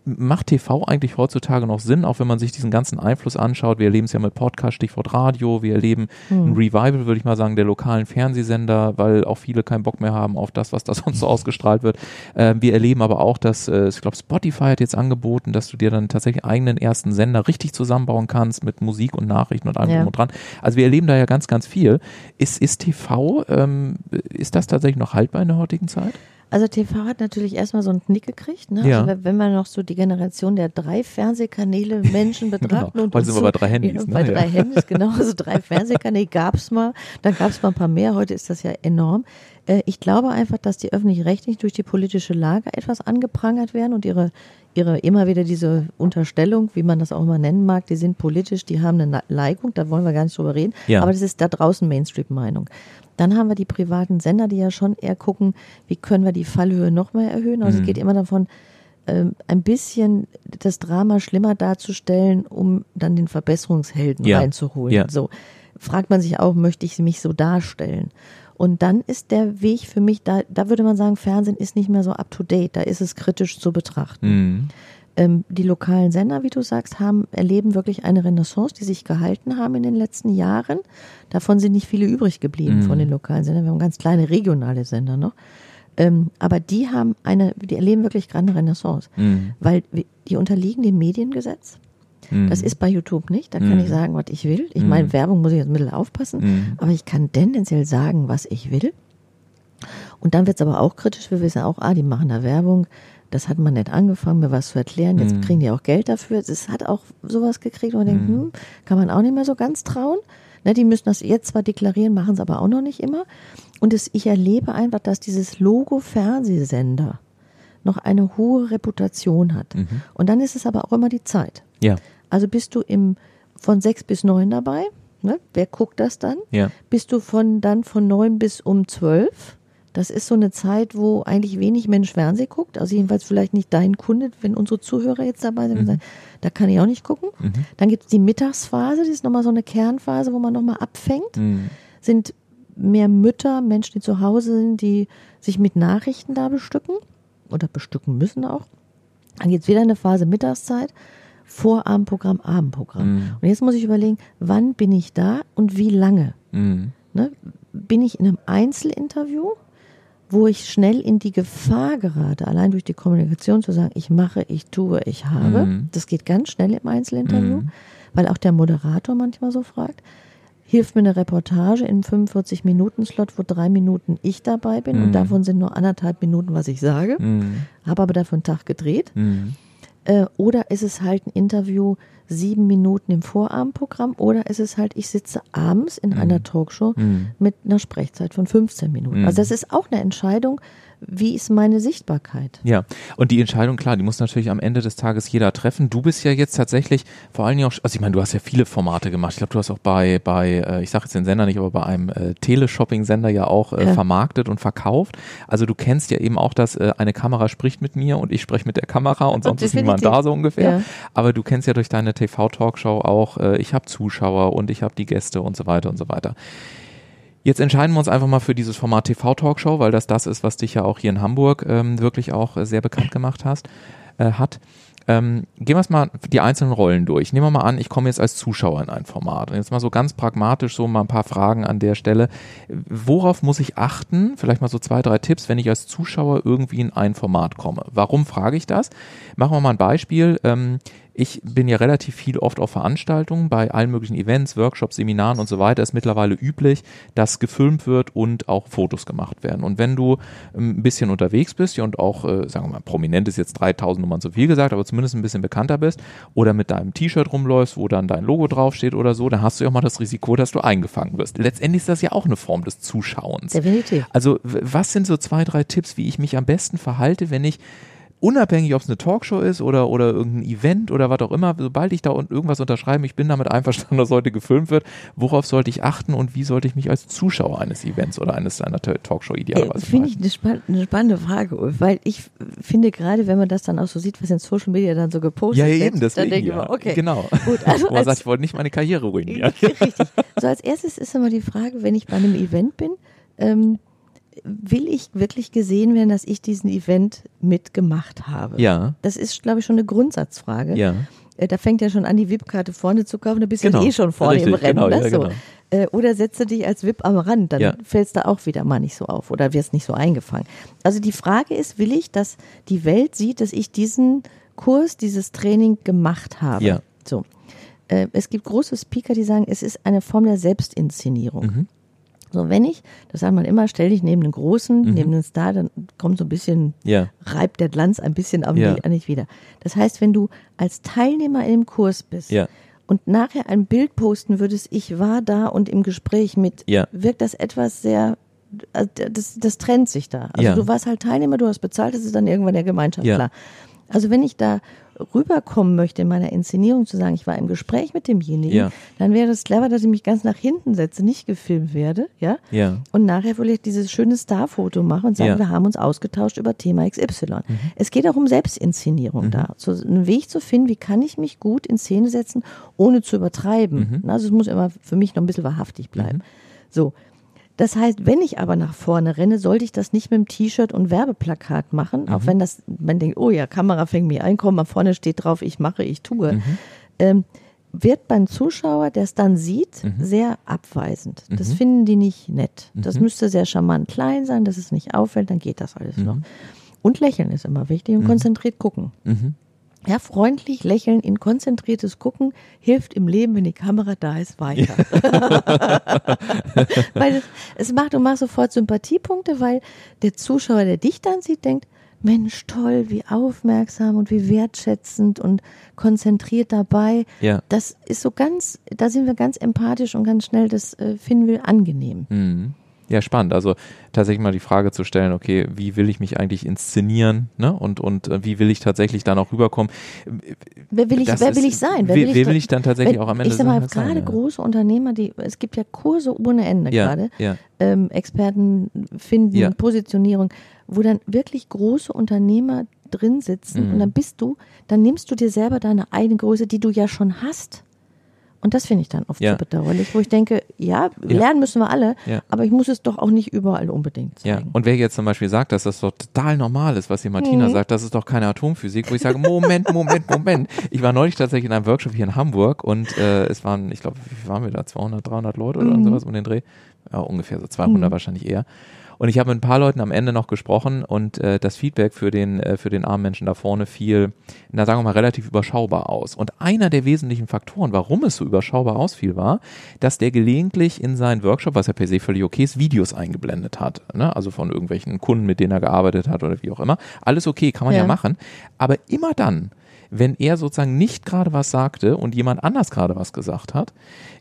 macht TV eigentlich heutzutage noch Sinn, auch wenn man sich diesen ganzen Einfluss anschaut? Wir erleben es ja mit Podcast, Stichwort Radio, wir erleben hm. ein Revival, würde ich mal sagen, der lokalen Fernsehsender, weil auch viele keinen Bock mehr haben auf das, was da <laughs> sonst so ausgestrahlt wird. Äh, wir erleben aber auch, dass, äh, ich glaube, Spotify hat jetzt angeboten, dass du dir dann tatsächlich eigenen ersten Sender richtig zusammenbauen kannst mit Musik und Nachrichten und allem ja. und dran. Also wir erleben da ja ganz, ganz viel. Ist, ist TV, ähm, ist das tatsächlich noch haltbar in der heutigen Zeit? Also TV hat natürlich erstmal so einen Knick gekriegt. Ne? Ja. Also wenn man noch so die Generation der drei Fernsehkanäle Menschen <laughs> betrachten. genau. und Heute sind wir bei drei Handys. Ja, ne? Bei ja. drei Handys, genau. Also drei <laughs> Fernsehkanäle gab es mal. Dann gab es mal ein paar mehr. Heute ist das ja enorm. Äh, ich glaube einfach, dass die öffentlich-rechtlich durch die politische Lage etwas angeprangert werden und ihre, ihre immer wieder diese Unterstellung, wie man das auch immer nennen mag, die sind politisch, die haben eine Neigung, da wollen wir gar nicht drüber reden. Ja. Aber das ist da draußen Mainstream-Meinung. Dann haben wir die privaten Sender, die ja schon eher gucken, wie können wir die Fallhöhe noch mehr erhöhen. Also mhm. es geht immer davon, ähm, ein bisschen das Drama schlimmer darzustellen, um dann den Verbesserungshelden ja. reinzuholen. Ja. So fragt man sich auch, möchte ich mich so darstellen? Und dann ist der Weg für mich, da, da würde man sagen, Fernsehen ist nicht mehr so up to date, da ist es kritisch zu betrachten. Mhm ähm, die lokalen Sender, wie du sagst, haben, erleben wirklich eine Renaissance, die sich gehalten haben in den letzten Jahren. Davon sind nicht viele übrig geblieben mhm. von den lokalen Sendern. Wir haben ganz kleine regionale Sender noch. Ähm, aber die haben eine, die erleben wirklich gerade eine Renaissance, mhm. weil die unterliegen dem Mediengesetz. Mhm. Das ist bei YouTube nicht. Da kann ich mhm. sagen, was ich will. Ich mhm. meine, Werbung muss ich jetzt ein bisschen aufpassen, mhm. aber ich kann tendenziell sagen, was ich will. Und dann wird es aber auch kritisch. Wir wissen auch, ah, die machen da Werbung das hat man nicht angefangen, mir was zu erklären. Jetzt mhm. kriegen die auch Geld dafür. Es hat auch sowas gekriegt, wo man denkt, mhm. hm, kann man auch nicht mehr so ganz trauen. Ne, die müssen das jetzt zwar deklarieren, machen es aber auch noch nicht immer. Und es, ich erlebe einfach, dass dieses Logo Fernsehsender noch eine hohe Reputation hat. Mhm. Und dann ist es aber auch immer die Zeit. Ja. Also bist du im, von sechs bis neun dabei. Ne? Wer guckt das dann? Ja. Bist du von, dann von neun bis um zwölf? Das ist so eine Zeit, wo eigentlich wenig Mensch Fernseh guckt. Also jedenfalls vielleicht nicht dein Kunde, wenn unsere Zuhörer jetzt dabei sind. Mhm. Sagen, da kann ich auch nicht gucken. Mhm. Dann gibt es die Mittagsphase, das ist nochmal so eine Kernphase, wo man nochmal abfängt. Mhm. Sind mehr Mütter, Menschen, die zu Hause sind, die sich mit Nachrichten da bestücken oder bestücken müssen auch. Dann gibt es wieder eine Phase Mittagszeit, Vorabendprogramm, Abendprogramm. Mhm. Und jetzt muss ich überlegen, wann bin ich da und wie lange? Mhm. Ne? Bin ich in einem Einzelinterview? wo ich schnell in die Gefahr gerate, allein durch die Kommunikation zu sagen, ich mache, ich tue, ich habe. Mhm. Das geht ganz schnell im Einzelinterview, mhm. weil auch der Moderator manchmal so fragt. Hilft mir eine Reportage in 45 Minuten Slot, wo drei Minuten ich dabei bin mhm. und davon sind nur anderthalb Minuten, was ich sage. Mhm. Habe aber dafür einen Tag gedreht. Mhm. Äh, oder ist es halt ein Interview sieben Minuten im Vorabendprogramm oder ist es halt, ich sitze abends in einer Talkshow Mhm. mit einer Sprechzeit von 15 Minuten. Mhm. Also das ist auch eine Entscheidung, wie ist meine Sichtbarkeit? Ja, und die Entscheidung, klar, die muss natürlich am Ende des Tages jeder treffen. Du bist ja jetzt tatsächlich vor allen Dingen auch, also ich meine, du hast ja viele Formate gemacht. Ich glaube, du hast auch bei, bei äh, ich sage jetzt den Sender nicht, aber bei einem äh, Teleshopping-Sender ja auch äh, Ja. vermarktet und verkauft. Also du kennst ja eben auch, dass äh, eine Kamera spricht mit mir und ich spreche mit der Kamera und sonst ist niemand da so ungefähr. Ja. Aber du kennst ja durch deine TV-Talkshow auch, äh, ich habe Zuschauer und ich habe die Gäste und so weiter und so weiter. Jetzt entscheiden wir uns einfach mal für dieses Format TV-Talkshow, weil das das ist, was dich ja auch hier in Hamburg ähm, wirklich auch äh, sehr bekannt gemacht hast, äh, hat. Ähm, gehen wir es mal die einzelnen Rollen durch. Nehmen wir mal an, ich komme jetzt als Zuschauer in ein Format. Und jetzt mal so ganz pragmatisch so mal ein paar Fragen an der Stelle. Worauf muss ich achten? Vielleicht mal so zwei, drei Tipps, wenn ich als Zuschauer irgendwie in ein Format komme. Warum frage ich das? Machen wir mal ein Beispiel. Ähm, ich bin ja relativ viel oft auf Veranstaltungen, bei allen möglichen Events, Workshops, Seminaren und so weiter ist mittlerweile üblich, dass gefilmt wird und auch Fotos gemacht werden. Und wenn du ähm, ein bisschen unterwegs bist und auch, äh, sagen wir mal, prominent ist jetzt 3000 Nummern zu viel gesagt, aber zumindest ein bisschen bekannter bist oder mit deinem T-Shirt rumläufst, wo dann dein Logo draufsteht oder so, dann hast du ja auch mal das Risiko, dass du eingefangen wirst. Letztendlich ist das ja auch eine Form des Zuschauens. Definitiv. Also was sind so zwei, drei Tipps, wie ich mich am besten verhalte, wenn ich unabhängig, ob es eine Talkshow ist oder, oder irgendein Event oder was auch immer, sobald ich da irgendwas unterschreibe, ich bin damit <laughs> einverstanden, dass heute gefilmt wird, worauf sollte ich achten und wie sollte ich mich als Zuschauer eines Events oder eines einer Ta- Talkshow Ja, idealerweise Finde ich eine, spann eine spannende Frage, Ulf, weil ich finde gerade, wenn man das dann auch so sieht, was in Social Media dann so gepostet Ja, ja, wird, eben, deswegen, dann denke ich ja. immer, okay, Genau. gut, also als, sagt, ich wollte nicht meine Karriere ruinieren. <laughs> Richtig. So als erstes ist immer die Frage, wenn ich bei einem Event bin, ähm, will ich wirklich gesehen werden, dass ich diesen Event mitgemacht habe? Ja, Das ist, glaube ich, schon eine Grundsatzfrage. ja. Äh, Da fängt ja schon an, die VIP-Karte vorne zu kaufen, da bist du Genau. eh schon vorne im Richtig, Rennen. genau, ne? ja, so. genau. Äh, Oder setze dich als VIP am Rand, dann Ja. fällst du auch wieder mal nicht so auf oder wirst nicht so eingefangen. Also die Frage ist, will ich, dass die Welt sieht, dass ich diesen Kurs, dieses Training gemacht habe? Ja. So. Äh, Es gibt große Speaker, die sagen, es ist eine Form der Selbstinszenierung. Mhm. So, wenn ich, das sagt man immer, stell dich neben einen Großen, neben einen Star, dann kommt so ein bisschen Mhm. Ja. reibt der Glanz ein bisschen am Ja. an dich wieder. Das heißt, wenn du als Teilnehmer in dem Kurs bist Ja. und nachher ein Bild posten würdest, ich war da und im Gespräch mit, Ja. wirkt das etwas sehr, äh, das, das trennt sich da. Also Ja. du warst halt Teilnehmer, du hast bezahlt, das ist dann irgendwann der Gemeinschaft Ja. klar. Also wenn ich da rüberkommen möchte in meiner Inszenierung zu sagen, ich war im Gespräch mit demjenigen, Ja. dann wäre es clever, dass ich mich ganz nach hinten setze, nicht gefilmt werde, ja, Ja. und nachher vielleicht dieses schöne Starfoto machen und sagen, Ja. Mhm. wir haben uns ausgetauscht über Thema XY. Es geht auch um Selbstinszenierung da. So einen Weg zu finden, wie kann ich mich gut in Szene setzen, ohne zu übertreiben. Mhm. Also es muss immer für mich noch ein bisschen wahrhaftig bleiben. So. Das heißt, wenn ich aber nach vorne renne, sollte ich das nicht mit dem T-Shirt und Werbeplakat machen, Mhm. auch wenn das, man denkt, oh ja, Kamera fängt mich ein, komm, mal vorne steht drauf, ich mache, ich tue. Mhm. Ähm, wird beim Zuschauer, der es dann sieht, Mhm. sehr abweisend. Das finden die nicht nett. Das müsste sehr charmant klein sein, dass es nicht auffällt, dann geht das alles noch. Und lächeln ist immer wichtig und konzentriert gucken. Ja, freundlich lächeln in konzentriertes Gucken hilft im Leben, wenn die Kamera da ist, weiter. <laughs> weil es, es macht, du machst sofort Sympathiepunkte, weil der Zuschauer, der dich dann sieht, denkt, Mensch, toll, wie aufmerksam und wie wertschätzend und konzentriert dabei. Ja. Das ist so ganz, da sind wir ganz empathisch und ganz schnell, das äh, finden wir angenehm. Mhm. Ja, spannend. Also tatsächlich mal die Frage zu stellen, okay, wie will ich mich eigentlich inszenieren, ne? Und, und äh, wie will ich tatsächlich dann auch rüberkommen? Wer will ich, Das wer will ich sein? wer- wer will ich dann tatsächlich auch am Ende Ich sag mal, sein, gerade ja. große Unternehmer, die, es gibt ja Kurse ohne Ende Ja, gerade, ja. ähm, Experten finden. Positionierung, wo dann wirklich große Unternehmer drin sitzen Mhm. und dann bist du, dann nimmst du dir selber deine eigene Größe, die du ja schon hast. Und das finde ich dann oft Ja. so bedauerlich, wo ich denke, ja, Ja. lernen müssen wir alle, Ja. aber ich muss es doch auch nicht überall unbedingt Ja, zeigen. und wer jetzt zum Beispiel sagt, dass das doch total normal ist, was hier Martina sagt, das ist doch keine Atomphysik, wo ich sage, Moment, Moment, Moment. Ich war neulich tatsächlich in einem Workshop hier in Hamburg und äh, es waren, ich glaube, wie waren wir da? 200, 300 Leute oder sowas um den Dreh? Ja, ungefähr so 200 wahrscheinlich eher. Und ich habe mit ein paar Leuten am Ende noch gesprochen und äh, das Feedback für den, äh, für den armen Menschen da vorne fiel, na sagen wir mal, relativ überschaubar aus. Und einer der wesentlichen Faktoren, warum es so überschaubar ausfiel, war, dass der gelegentlich in seinen Workshop, was ja per se völlig okay ist, Videos eingeblendet hat. Ne? Also von irgendwelchen Kunden, mit denen er gearbeitet hat oder wie auch immer. Alles okay, kann man ja, Ja. machen. Aber immer dann, wenn er sozusagen nicht gerade was sagte und jemand anders gerade was gesagt hat,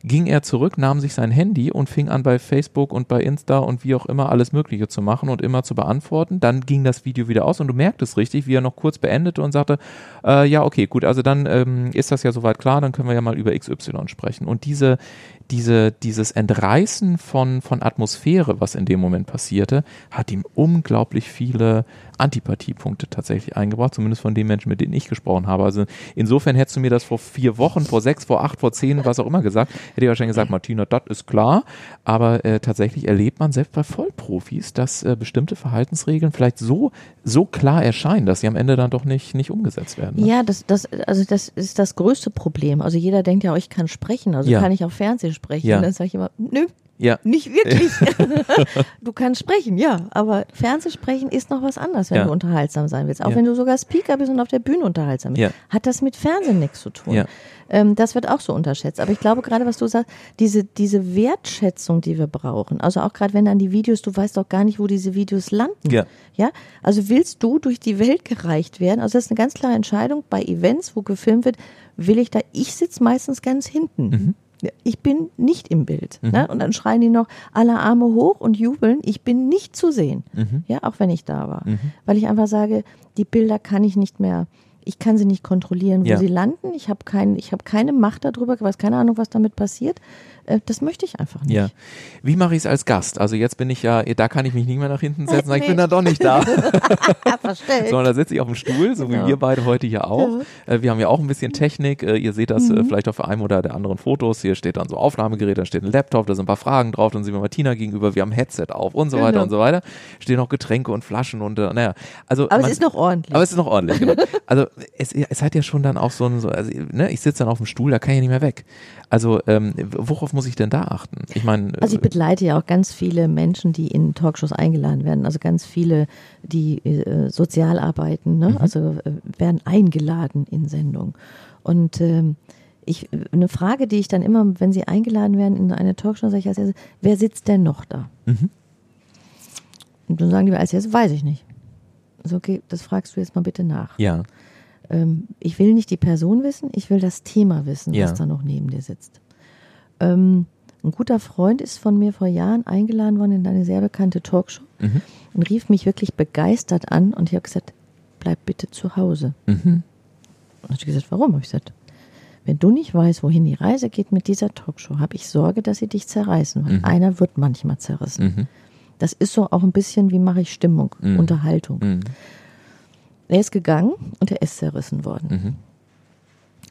ging er zurück, nahm sich sein Handy und fing an bei Facebook und bei Insta und wie auch immer alles Mögliche zu machen und immer zu beantworten. Dann ging das Video wieder aus und du merktest richtig, wie er noch kurz beendete und sagte, äh, ja, okay, gut, also dann ähm, ist das ja soweit klar, dann können wir ja mal über XY sprechen. Und diese, diese, dieses Entreißen von, von Atmosphäre, was in dem Moment passierte, hat ihm unglaublich viele Antipathiepunkte tatsächlich eingebracht, zumindest von den Menschen, mit denen ich gesprochen habe. Also insofern hättest du mir das vor vier Wochen, vor sechs, vor acht, vor zehn, was auch immer gesagt, hätte ich wahrscheinlich gesagt, Martina, das ist klar. Aber äh, tatsächlich erlebt man selbst bei Vollprofis, dass äh, bestimmte Verhaltensregeln vielleicht so, so klar erscheinen, dass sie am Ende dann doch nicht, nicht umgesetzt werden. Ne? Ja, das, das, also das ist das größte Problem. Also jeder denkt ja, oh, ich kann sprechen, also ja. kann ich auch Fernsehen sprechen. Ja. Und dann sage ich immer, nö, ja. Nicht wirklich. <laughs> du kannst sprechen, ja, aber Fernsehsprechen ist noch was anderes, wenn ja. du unterhaltsam sein willst. Auch ja. wenn du sogar Speaker bist und auf der Bühne unterhaltsam bist. Ja. Hat das mit Fernsehen nichts zu tun. Ja. Ähm, das wird auch so unterschätzt. Aber ich glaube gerade, was du sagst, diese, diese Wertschätzung, die wir brauchen, also auch gerade wenn dann die Videos, du weißt doch gar nicht, wo diese Videos landen. Ja. ja. Also willst du durch die Welt gereicht werden? Also das ist eine ganz klare Entscheidung bei Events, wo gefilmt wird, will ich da, ich sitze meistens ganz hinten. Mhm ich bin nicht im Bild. Mhm. Ne? Und dann schreien die noch alle Arme hoch und jubeln. Ich bin nicht zu sehen. Mhm. Ja, auch wenn ich da war. Mhm. Weil ich einfach sage, die Bilder kann ich nicht mehr ich kann sie nicht kontrollieren, wo ja. sie landen. Ich habe kein, ich hab keine Macht darüber, ich weiß keine Ahnung, was damit passiert. Äh, das möchte ich einfach nicht. Ja. Wie mache ich es als Gast? Also jetzt bin ich ja, da kann ich mich nicht mehr nach hinten setzen, nee. ich bin da doch nicht da. <laughs> Sondern da sitze ich auf dem Stuhl, so genau. wie wir beide heute hier auch. Ja. Äh, wir haben ja auch ein bisschen Technik. Äh, ihr seht das mhm. vielleicht auf einem oder der anderen Fotos. Hier steht dann so Aufnahmegerät, da steht ein Laptop, da sind ein paar Fragen drauf, dann sehen wir Martina gegenüber, wir haben ein Headset auf und so weiter genau. und so weiter. Stehen noch Getränke und Flaschen und naja. Also aber man, es ist noch ordentlich. Aber es ist noch ordentlich, genau. Also es, es hat ja schon dann auch so ein, so, also, ne, ich sitze dann auf dem Stuhl, da kann ich ja nicht mehr weg. Also ähm, worauf muss ich denn da achten? Ich meine, also ich begleite ja auch ganz viele Menschen, die in Talkshows eingeladen werden. Also ganz viele, die äh, sozial arbeiten, ne? Mhm. also äh, werden eingeladen in Sendungen. Und ähm, ich, eine Frage, die ich dann immer, wenn sie eingeladen werden in eine Talkshow, sage ich als erstes, wer sitzt denn noch da? Mhm. Und dann sagen die mir als erstes, weiß ich nicht. Also okay, das fragst du jetzt mal bitte nach. Ja ähm, ich will nicht die Person wissen, ich will das Thema wissen, ja. was da noch neben dir sitzt. Ähm, ein guter Freund ist von mir vor Jahren eingeladen worden in eine sehr bekannte Talkshow mhm. und rief mich wirklich begeistert an und ich habe gesagt, bleib bitte zu Hause. Mhm. Und ich gesagt, warum? Habe ich gesagt, wenn du nicht weißt, wohin die Reise geht mit dieser Talkshow, habe ich Sorge, dass sie dich zerreißen, weil mhm. einer wird manchmal zerrissen. Mhm. Das ist so auch ein bisschen, wie mache ich Stimmung, mhm. Unterhaltung. Er ist gegangen und er ist zerrissen worden. Mhm.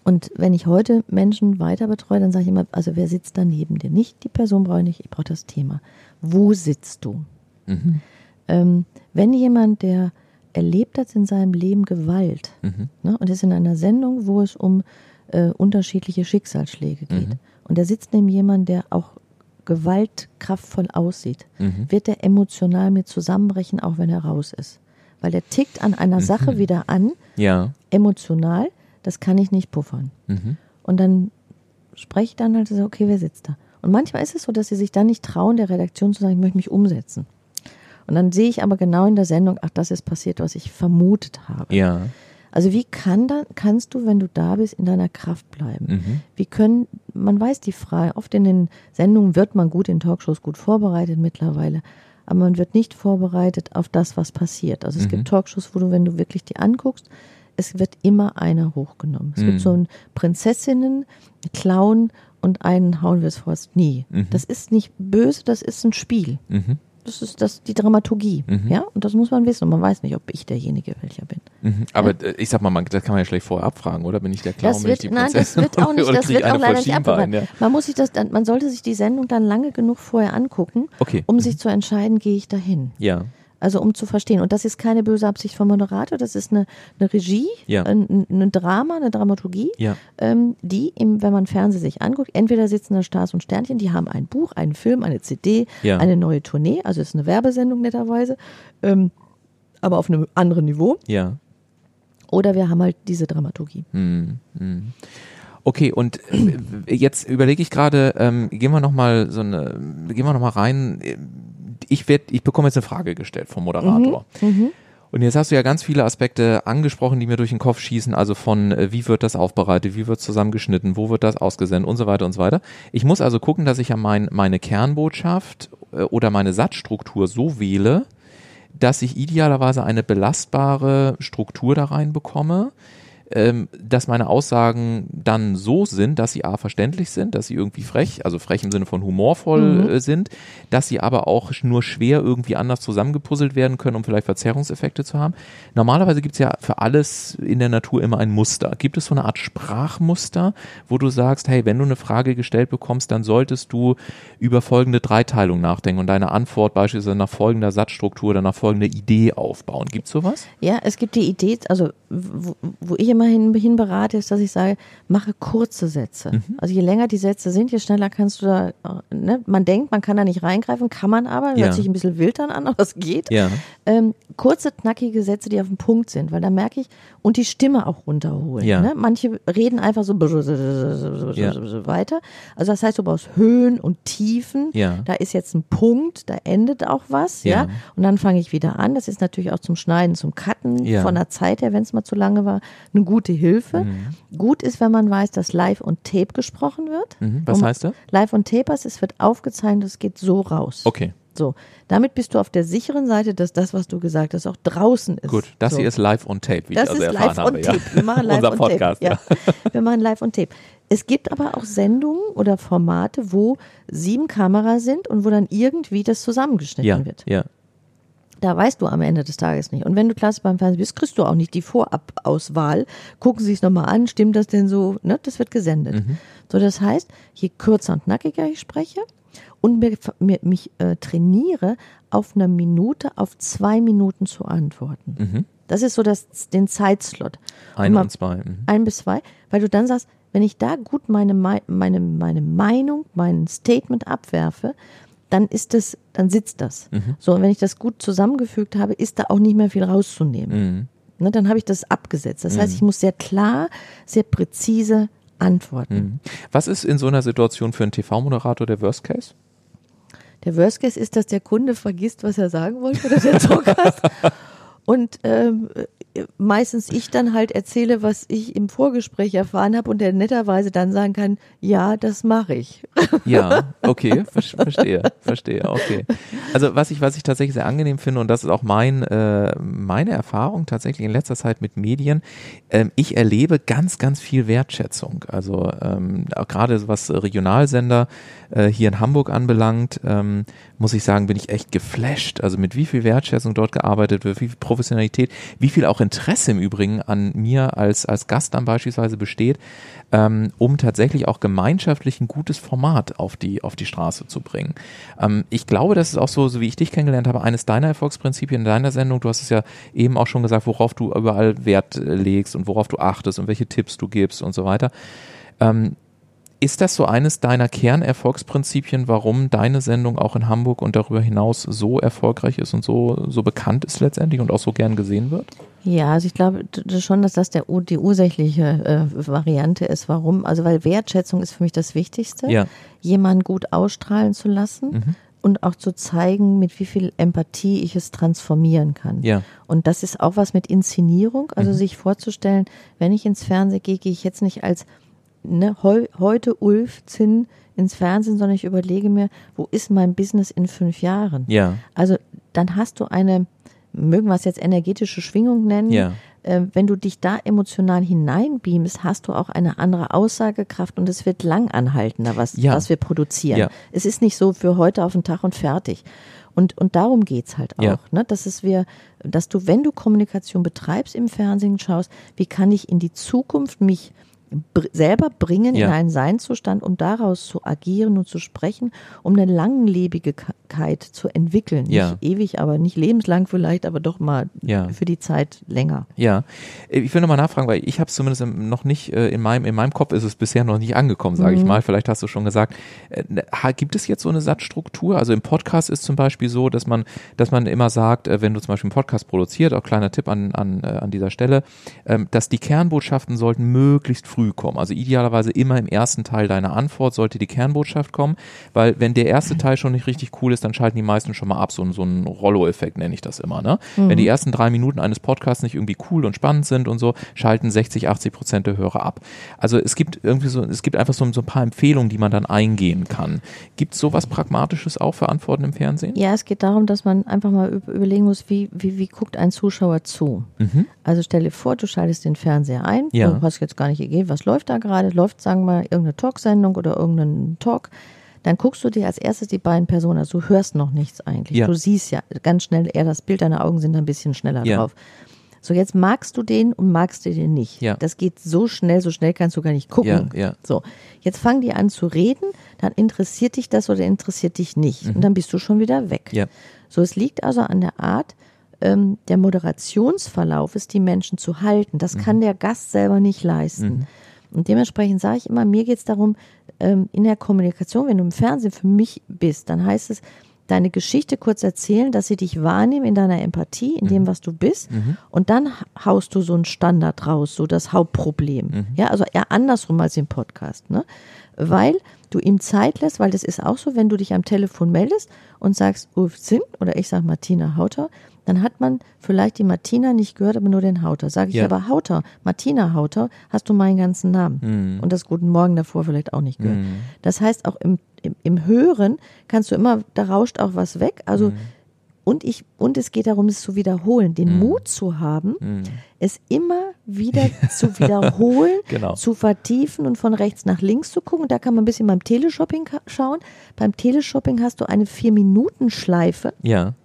Und wenn ich heute Menschen weiter betreue, dann sage ich immer, also wer sitzt da neben dir? Nicht die Person brauche ich nicht, ich brauche das Thema. Wo sitzt du? Mhm. Ähm, wenn jemand, der erlebt hat in seinem Leben Gewalt mhm. ne, und ist in einer Sendung, wo es um äh, unterschiedliche Schicksalsschläge geht mhm. und der sitzt neben jemandem, der auch gewaltkraftvoll aussieht, mhm. wird er emotional mit zusammenbrechen, auch wenn er raus ist weil der tickt an einer mhm. Sache wieder an, ja. emotional, das kann ich nicht puffern. Mhm. Und dann spreche ich dann halt so, okay, wer sitzt da? Und manchmal ist es so, dass sie sich dann nicht trauen, der Redaktion zu sagen, ich möchte mich umsetzen. Und dann sehe ich aber genau in der Sendung, ach, das ist passiert, was ich vermutet habe. Ja. Also wie kann da, kannst du, wenn du da bist, in deiner Kraft bleiben? Mhm. Wie können, man weiß die Frage, oft in den Sendungen wird man gut in Talkshows gut vorbereitet mittlerweile aber man wird nicht vorbereitet auf das, was passiert. Also es mhm. gibt Talkshows, wo du, wenn du wirklich die anguckst, es wird immer einer hochgenommen. Es mhm. gibt so ein Prinzessinnen, Clown und einen hauen wir es fast nie. Mhm. Das ist nicht böse, das ist ein Spiel. Mhm. Das ist das, die Dramaturgie. Mhm. Ja, und das muss man wissen. Und man weiß nicht, ob ich derjenige welcher bin. Mhm. Aber ja? Äh, ich sag mal, man, das kann man ja schlecht vorher abfragen, oder? Bin ich der Clown? Das wird, nein, das wird auch <laughs> nicht, das wird auch leider nicht abgefragt. Ja. Man muss sich das, dann, man sollte sich die Sendung dann lange genug vorher angucken, okay. um mhm. sich zu entscheiden, gehe ich dahin. Ja. Also um zu verstehen. Und das ist keine böse Absicht vom Moderator, das ist eine, eine Regie, ja. ein, ein Drama, eine Dramaturgie, ja. ähm, die, im, wenn man Fernsehen sich anguckt, entweder sitzen da Stars und Sternchen, die haben ein Buch, einen Film, eine CD, ja. eine neue Tournee, also ist eine Werbesendung netterweise, ähm, aber auf einem anderen Niveau. Ja. Oder wir haben halt diese Dramaturgie. Hm, hm. Okay, und äh, jetzt überlege ich gerade, ähm, gehen wir noch mal so eine, gehen wir noch mal rein ich werde, ich bekomme jetzt eine Frage gestellt vom Moderator. Mhm, mhm. Und jetzt hast du ja ganz viele Aspekte angesprochen, die mir durch den Kopf schießen, also von äh, wie wird das aufbereitet, wie wird zusammengeschnitten, wo wird das ausgesendet und so weiter und so weiter. Ich muss also gucken, dass ich ja mein, meine Kernbotschaft äh, oder meine Satzstruktur so wähle, dass ich idealerweise eine belastbare Struktur da reinbekomme, ähm, dass meine Aussagen dann so sind, dass sie a verständlich sind, dass sie irgendwie frech, also frech im Sinne von humorvoll Mhm. äh, sind, dass sie aber auch nur schwer irgendwie anders zusammengepuzzelt werden können, um vielleicht Verzerrungseffekte zu haben. Normalerweise gibt es ja für alles in der Natur immer ein Muster. Gibt es so eine Art Sprachmuster, wo du sagst, hey, wenn du eine Frage gestellt bekommst, dann solltest du über folgende Dreiteilung nachdenken und deine Antwort beispielsweise nach folgender Satzstruktur oder nach folgender Idee aufbauen. Gibt es sowas? Ja, es gibt die Idee, also wo, wo ich immer hin, hin berate, ist, dass ich sage, mache kurze Sätze. Mhm. Also je länger die Sätze sind, je schneller kannst du da, äh, ne, man denkt, man kann da nicht reingreifen, kann man aber, Ja. hört sich ein bisschen wild dann an, <laughs> aber es geht. Ja. Ähm, kurze, knackige Sätze, die auf den Punkt sind, weil da merke ich, und die Stimme auch runterholen. Ja. Ne? Manche reden einfach so Ja. weiter. Also das heißt, du brauchst Höhen und Tiefen. Da ist jetzt ein Punkt, da endet auch was, ja. Und dann fange ich wieder an. Das ist natürlich auch zum Schneiden, zum Cutten von der Zeit her, wenn es mal zu lange war, eine gute Hilfe. Mhm. Gut ist, wenn man weiß, dass live und Tape gesprochen wird. Mhm. Was Und heißt das? Live und Tapers, es wird aufgezeichnet, es geht so raus. Okay, So, damit bist du auf der sicheren Seite, dass das, was du gesagt hast, auch draußen ist. gut. Das so. hier ist live on tape, wie Das ich also ist erfahren live habe. on ja. tape. Wir machen <laughs> live Unser on Podcast, tape. Ja. Wir machen live on tape. Es gibt aber auch Sendungen oder Formate, wo sieben Kameras sind und wo dann irgendwie das zusammengeschnitten Ja, wird. ja. Da weißt du am Ende des Tages nicht. Und wenn du klasse beim Fernsehen bist, kriegst du auch nicht die Vorabauswahl. Gucken sie es nochmal an, stimmt das denn so? Ne? Das wird gesendet. Mhm. So, das heißt, je kürzer und knackiger ich spreche und mir, mir, mich äh, trainiere, auf eine Minute, auf zwei Minuten zu antworten. Mhm. Das ist so das, den Zeitslot. Ein man- und zwei. Mhm. ein bis zwei, weil du dann sagst, wenn ich da gut meine, Mei- meine, meine Meinung, mein Statement abwerfe, dann ist das, dann sitzt das. Mhm. So, und wenn ich das gut zusammengefügt habe, ist da auch nicht mehr viel rauszunehmen. Mhm. Ne, dann habe ich das abgesetzt. Das heißt, ich muss sehr klar, sehr präzise antworten. Mhm. Was ist in so einer Situation für einen TV-Moderator der Worst Case? Der Worst Case ist, dass der Kunde vergisst, was er sagen wollte, oder der Druckgast. <laughs> Und ähm, äh, meistens ich dann halt erzähle, was ich im Vorgespräch erfahren habe und der netterweise dann sagen kann, ja, das mache ich. Ja, okay, ver verstehe, verstehe, okay. Also was ich, was ich tatsächlich sehr angenehm finde und das ist auch mein, äh, meine Erfahrung tatsächlich in letzter Zeit mit Medien, ähm, ich erlebe ganz, ganz viel Wertschätzung. Also ähm, gerade was Regionalsender äh, hier in Hamburg anbelangt, ähm, muss ich sagen, bin ich echt geflasht. Also mit wie viel Wertschätzung dort gearbeitet wird, wie viel Professionalität, wie viel auch Interesse im Übrigen an mir als, als Gast dann beispielsweise besteht, ähm, um tatsächlich auch gemeinschaftlich ein gutes Format auf die, auf die Straße zu bringen. Ähm, ich glaube, das ist auch so, so wie ich dich kennengelernt habe, eines deiner Erfolgsprinzipien in deiner Sendung. Du hast es ja eben auch schon gesagt, worauf du überall Wert äh, legst und worauf du achtest und welche Tipps du gibst und so weiter. Ähm, ist das so eines deiner Kernerfolgsprinzipien, warum deine Sendung auch in Hamburg und darüber hinaus so erfolgreich ist und so, so bekannt ist letztendlich und auch so gern gesehen wird? Ja, also ich glaube schon, dass das der, die ursächliche äh, Variante ist. Warum? Also weil Wertschätzung ist für mich das Wichtigste. Ja. Jemanden gut ausstrahlen zu lassen Mhm. und auch zu zeigen, mit wie viel Empathie ich es transformieren kann. Ja. Und das ist auch was mit Inszenierung, also Mhm. sich vorzustellen, wenn ich ins Fernsehen gehe, gehe ich jetzt nicht als ne, heu, heute Ulf Zinn ins Fernsehen, sondern ich überlege mir, wo ist mein Business in fünf Jahren? Ja. Also dann hast du eine, mögen wir es jetzt energetische Schwingung nennen, Ja. äh, wenn du dich da emotional hineinbeamst, hast du auch eine andere Aussagekraft und es wird langanhaltender, was, Ja. was wir produzieren. Ja. Es ist nicht so für heute auf den Tag und fertig. Und, und darum geht's halt auch, Ja. ne? dass es wir, dass du, wenn du Kommunikation betreibst im Fernsehen, schaust, wie kann ich in die Zukunft mich selber bringen Ja. in einen Seinszustand, um daraus zu agieren und zu sprechen, um eine Langlebigkeit zu entwickeln. Ja. Nicht ewig, aber nicht lebenslang vielleicht, aber doch mal Ja. für die Zeit länger. Ja, Äh, ich will nochmal nachfragen, weil ich habe es zumindest noch nicht, äh, in meinem, in meinem Kopf ist es bisher noch nicht angekommen, sage ich mal. Vielleicht hast du schon gesagt. Äh, ne, Gibt es jetzt so eine Satzstruktur? Also im Podcast ist zum Beispiel so, dass man, dass man immer sagt, wenn du zum Beispiel einen Podcast produziert, auch kleiner Tipp an, an, an dieser Stelle, ähm, dass die Kernbotschaften sollten möglichst früh früh kommen. Also idealerweise immer im ersten Teil deiner Antwort sollte die Kernbotschaft kommen, weil wenn der erste Teil schon nicht richtig cool ist, dann schalten die meisten schon mal ab. So, so ein Rollo-Effekt nenne ich das immer. Ne? Mhm. Wenn die ersten drei Minuten eines Podcasts nicht irgendwie cool und spannend sind und so, schalten 60, 80 Prozent der Hörer ab. Also es gibt irgendwie so, es gibt einfach so, so ein paar Empfehlungen, die man dann eingehen kann. Gibt es sowas Pragmatisches auch für Antworten im Fernsehen? Ja, es geht darum, dass man einfach mal überlegen muss, wie, wie, wie guckt ein Zuschauer zu. Mhm. Also stell dir vor, du schaltest den Fernseher ein, ja. du hast jetzt gar nicht gegeben, was läuft da gerade, läuft, sagen wir mal, irgendeine Talksendung oder irgendein Talk dann guckst du dir als erstes die beiden Personen, also du hörst noch nichts eigentlich. Ja. Du siehst ja ganz schnell eher das Bild, deine Augen sind ein bisschen schneller ja. drauf. So, jetzt magst du den und magst du den nicht. Ja. Das geht so schnell, so schnell kannst du gar nicht gucken. Ja, ja. So, jetzt fangen die an zu reden, dann interessiert dich das oder interessiert dich nicht. Mhm. Und dann bist du schon wieder weg. Ja. So, es liegt also an der Art, ähm, der Moderationsverlauf ist, die Menschen zu halten. Das mhm. kann der Gast selber nicht leisten. Mhm. Und dementsprechend sage ich immer, mir geht es darum, ähm, in der Kommunikation, wenn du im Fernsehen für mich bist, dann heißt es, deine Geschichte kurz erzählen, dass sie dich wahrnehmen in deiner Empathie, in mhm. dem, was du bist. Mhm. Und dann haust du so einen Standard raus, so das Hauptproblem. Mhm. Ja, also eher andersrum als im Podcast, ne? Weil du ihm Zeit lässt, weil das ist auch so, wenn du dich am Telefon meldest und sagst, Ulf Zinn oder ich sag Martina Hauter, dann hat man vielleicht die Martina nicht gehört, aber nur den Hauter. Sage ich ja. aber Hauter, Martina Hauter, hast du meinen ganzen Namen. Mhm. Und das Guten Morgen davor vielleicht auch nicht gehört. Mhm. Das heißt, auch im, im, im, Hören kannst du immer, da rauscht auch was weg. Also, mhm. und ich, und es geht darum, es zu wiederholen, den mhm. Mut zu haben, mhm. es immer wieder zu wiederholen, <laughs> genau. zu vertiefen und von rechts nach links zu gucken. Und da kann man ein bisschen beim Teleshopping schauen. Beim Teleshopping hast du eine Vier-Minuten-Schleife. Ja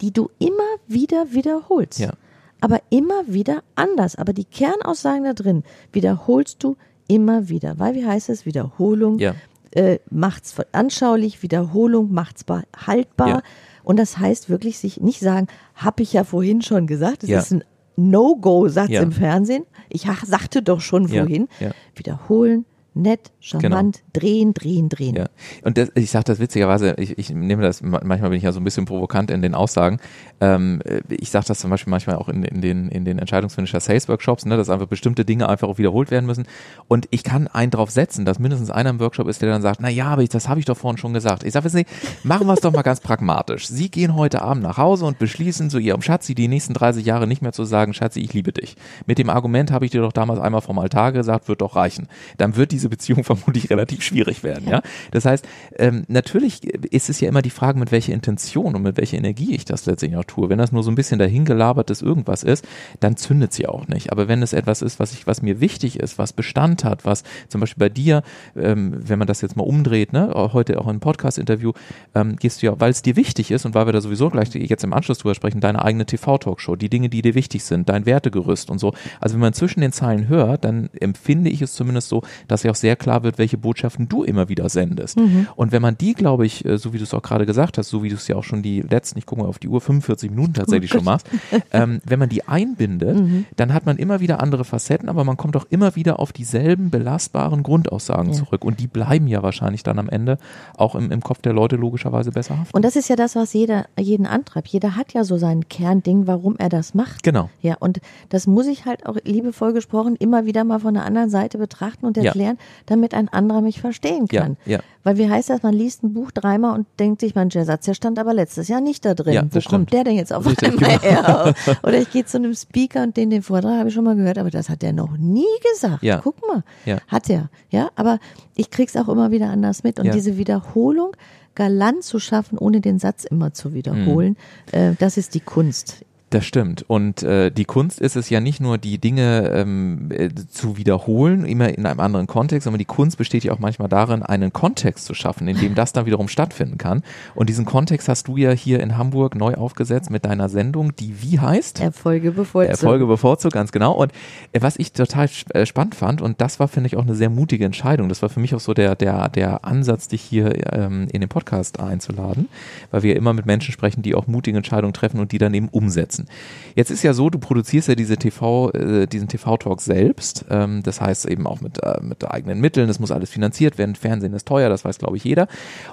die du immer wieder wiederholst. Ja. Aber immer wieder anders. Aber die Kernaussagen da drin wiederholst du immer wieder. Weil, wie heißt es? Wiederholung ja. äh, macht's anschaulich, Wiederholung macht's haltbar. Ja. Und das heißt wirklich sich nicht sagen, habe ich ja vorhin schon gesagt. Das ja. ist ein No-Go-Satz im Fernsehen. Ich sagte doch schon wohin. Wiederholen, nett, charmant, genau. drehen, drehen, drehen. Ja. Und das, ich sage das witzigerweise, ich, ich nehme das, manchmal bin ich ja so ein bisschen provokant in den Aussagen. Ähm, ich sage das zum Beispiel manchmal auch in, in den, in den Entscheidungsfinisher Sales Workshops, ne, dass einfach bestimmte Dinge einfach auch wiederholt werden müssen. Und ich kann einen drauf setzen, dass mindestens einer im Workshop ist, der dann sagt, na ja, aber ich, das habe ich doch vorhin schon gesagt. Ich sage, nicht, machen wir es doch mal ganz pragmatisch. Sie gehen heute Abend nach Hause und beschließen zu ihrem Schatzi die nächsten 30 Jahre nicht mehr zu sagen, Schatzi, ich liebe dich. Mit dem Argument habe ich dir doch damals einmal vom Altar gesagt, wird doch reichen. Dann wird diese Beziehung vermutlich relativ schwierig werden. Ja, das heißt, ähm, natürlich ist es ja immer die Frage, mit welcher Intention und mit welcher Energie ich das letztendlich auch tue. Wenn das nur so ein bisschen dahingelabertes irgendwas ist, dann zündet sie auch nicht. Aber wenn es etwas ist, was ich, was mir wichtig ist, was Bestand hat, was zum Beispiel bei dir, ähm, wenn man das jetzt mal umdreht, ne, heute auch im Podcast-Interview, ähm, gehst du ja, weil es dir wichtig ist und weil wir da sowieso gleich jetzt im Anschluss drüber sprechen, deine eigene TV-Talkshow, die Dinge, die dir wichtig sind, dein Wertegerüst und so. Also wenn man zwischen den Zeilen hört, dann empfinde ich es zumindest so, dass ja auch sehr klar wird, welche Botschaften du immer wieder sendest. Mhm. Und wenn man die, glaube ich, äh, so wie du es auch gerade gesagt hast, so wie du es ja auch schon die letzten, ich gucke mal auf die Uhr, 45 Minuten tatsächlich oh schon machst, <laughs> ähm, wenn man die einbindet, mhm. dann hat man immer wieder andere Facetten, aber man kommt auch immer wieder auf dieselben belastbaren Grundaussagen ja. zurück. Und die bleiben ja wahrscheinlich dann am Ende auch im, im Kopf der Leute logischerweise besser haften. Und das ist ja das, was jeder, jeden antreibt. Jeder hat ja so sein Kernding, warum er das macht. Genau. Ja, und das muss ich halt auch liebevoll gesprochen immer wieder mal von der anderen Seite betrachten und erklären, ja. Damit ein anderer mich verstehen kann. Ja, ja. Weil wie heißt das, man liest ein Buch dreimal und denkt sich, mein Satz, der stand aber letztes Jahr nicht da drin. Ja, Wo kommt der denn jetzt auf Richtig, einmal genau. her? Oder ich gehe zu einem Speaker und den, den Vortrag habe ich schon mal gehört, aber das hat der noch nie gesagt. Ja. Guck mal, ja. hat er. Ja, aber ich krieg's auch immer wieder anders mit. Und diese Wiederholung galant zu schaffen, ohne den Satz immer zu wiederholen, mhm. äh, das ist die Kunst das stimmt. Und äh, die Kunst ist es ja nicht nur, die Dinge ähm, äh, zu wiederholen, immer in einem anderen Kontext, sondern die Kunst besteht ja auch manchmal darin, einen Kontext zu schaffen, in dem das dann wiederum stattfinden kann. Und diesen Kontext hast du ja hier in Hamburg neu aufgesetzt mit deiner Sendung, die wie heißt? Erfolge bevorzugt. Erfolge bevorzugt, ganz genau. Und äh, was ich total äh, spannend fand, und das war, finde ich, auch eine sehr mutige Entscheidung, das war für mich auch so der, der, der Ansatz, dich hier ähm, in den Podcast einzuladen, weil wir immer mit Menschen sprechen, die auch mutige Entscheidungen treffen und die dann eben umsetzen umsetzen. Jetzt ist ja so, du produzierst ja diese TV, äh, diesen TV-Talk selbst. Ähm, das heißt eben auch mit, äh, mit eigenen Mitteln. Das muss alles finanziert werden. Fernsehen ist teuer, das weiß, glaube ich, jeder.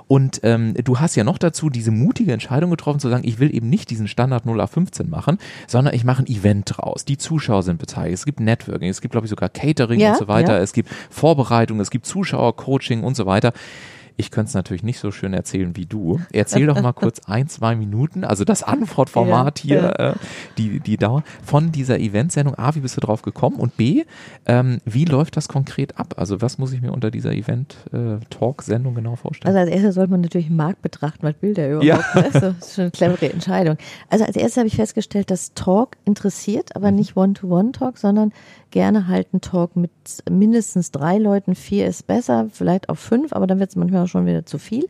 Und ähm, du hast ja noch dazu diese mutige Entscheidung getroffen, zu sagen, ich will eben nicht diesen Standard 0 auf 15 machen, sondern ich mache ein Event draus. Die Zuschauer sind beteiligt. Es gibt Networking, es gibt, glaube ich, sogar Catering Ja, und so weiter. ja. Es gibt Vorbereitung, es gibt Zuschauercoaching und so weiter. Ich könnte es natürlich nicht so schön erzählen wie du. Erzähl doch mal kurz ein, zwei Minuten, also das Antwortformat Ja, hier, ja. Äh, die, die Dauer von dieser Eventsendung. A, wie bist du drauf gekommen? Und B, ähm, wie läuft das konkret ab? Also was muss ich mir unter dieser Event-Talk-Sendung genau vorstellen? Also als erstes sollte man natürlich den Markt betrachten, was will der überhaupt? Ja. Ne? So, das ist schon eine clevere Entscheidung. Also als erstes habe ich festgestellt, dass Talk interessiert, aber nicht One-to-One-Talk, sondern gerne halt ein Talk mit mindestens drei Leuten, vier ist besser, vielleicht auch fünf, aber dann wird es manchmal schon wieder zu viel.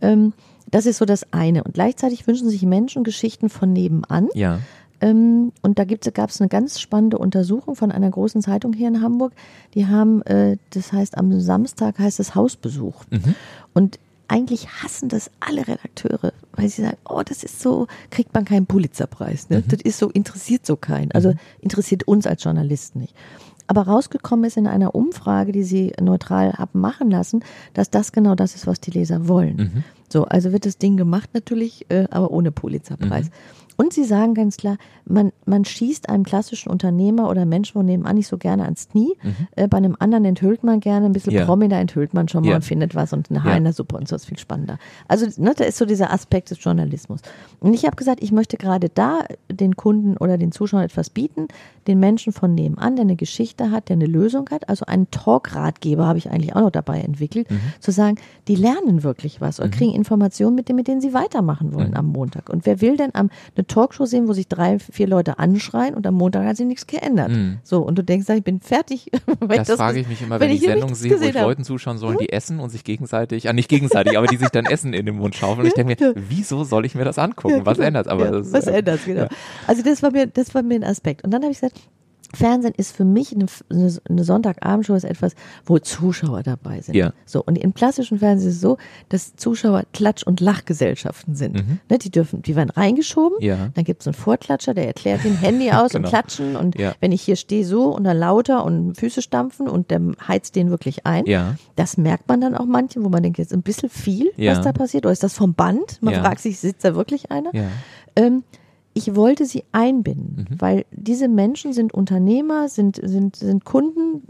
Ähm, das ist so das eine. Und gleichzeitig wünschen sich Menschen Geschichten von nebenan. ja. Ähm, und da gab es eine ganz spannende Untersuchung von einer großen Zeitung hier in Hamburg. Die haben, äh, das heißt, am Samstag heißt es Hausbesuch. Mhm. Und eigentlich hassen das alle Redakteure, weil sie sagen, oh, das ist so, kriegt man keinen Pulitzerpreis. Mhm. Ne? Das ist so, interessiert so keinen. Also interessiert uns als Journalisten nicht. Aber rausgekommen ist in einer Umfrage, die sie neutral haben machen lassen, dass das genau das ist, was die Leser wollen. Mhm. So, also wird das Ding gemacht natürlich, äh, aber ohne Pulitzerpreis. Mhm. Und sie sagen ganz klar, man, man schießt einem klassischen Unternehmer oder Menschen von nebenan nicht so gerne ans Knie. Äh, bei einem anderen enthüllt man gerne, ein bisschen Mhm. Ja. Promi, da enthüllt man schon mal Ja. und findet was und eine Haar Ja. in der Suppe und so ist viel spannender. Also ne, da ist so dieser Aspekt des Journalismus. Und ich habe gesagt, ich möchte gerade da den Kunden oder den Zuschauern etwas bieten, den Menschen von nebenan, der eine Geschichte hat, der eine Lösung hat. Also einen Talk-Ratgeber habe ich eigentlich auch noch dabei entwickelt, Mhm. zu sagen, die lernen wirklich was und kriegen Informationen, mit denen, mit denen sie weitermachen wollen Mhm. am Montag. Und wer will denn am, eine Talkshow sehen, wo sich drei, vier Leute anschreien und am Montag hat sich nichts geändert? Mhm. So, und du denkst, ich bin fertig. <laughs> Das, ich frage ich mich immer, wenn wenn, ich Sendungen sehe, wo ich habe. Leuten zuschauen sollen, die essen und sich gegenseitig, ah nicht gegenseitig, aber die sich dann Essen in den Mund schaufeln. Und ich denke mir, wieso soll ich mir das angucken? Was genau. ändert Aber ja, das, was äh, ändert genau. ja. Also das war mir, das war mir ein Aspekt. Und dann habe ich gesagt, Fernsehen ist für mich eine, eine, Sonntagabendshow ist etwas, wo Zuschauer dabei sind. Ja. So und im klassischen Fernsehen ist es so, dass Zuschauer Klatsch- und Lachgesellschaften sind. Mhm. Ne, die dürfen, die werden reingeschoben. Ja. Dann gibt es einen Vorklatscher, der erklärt dem Handy aus <laughs> Genau. und klatschen und Ja. wenn ich hier stehe so und dann lauter und Füße stampfen und der heizt den wirklich ein. Ja. Das merkt man dann auch manchen, wo man denkt, jetzt ein bisschen viel, Ja. was da passiert. Oder ist das vom Band? Man fragt sich, sitzt da wirklich einer? Ja. Ähm, ich wollte sie einbinden, Mhm. weil diese Menschen sind Unternehmer, sind, sind, sind Kunden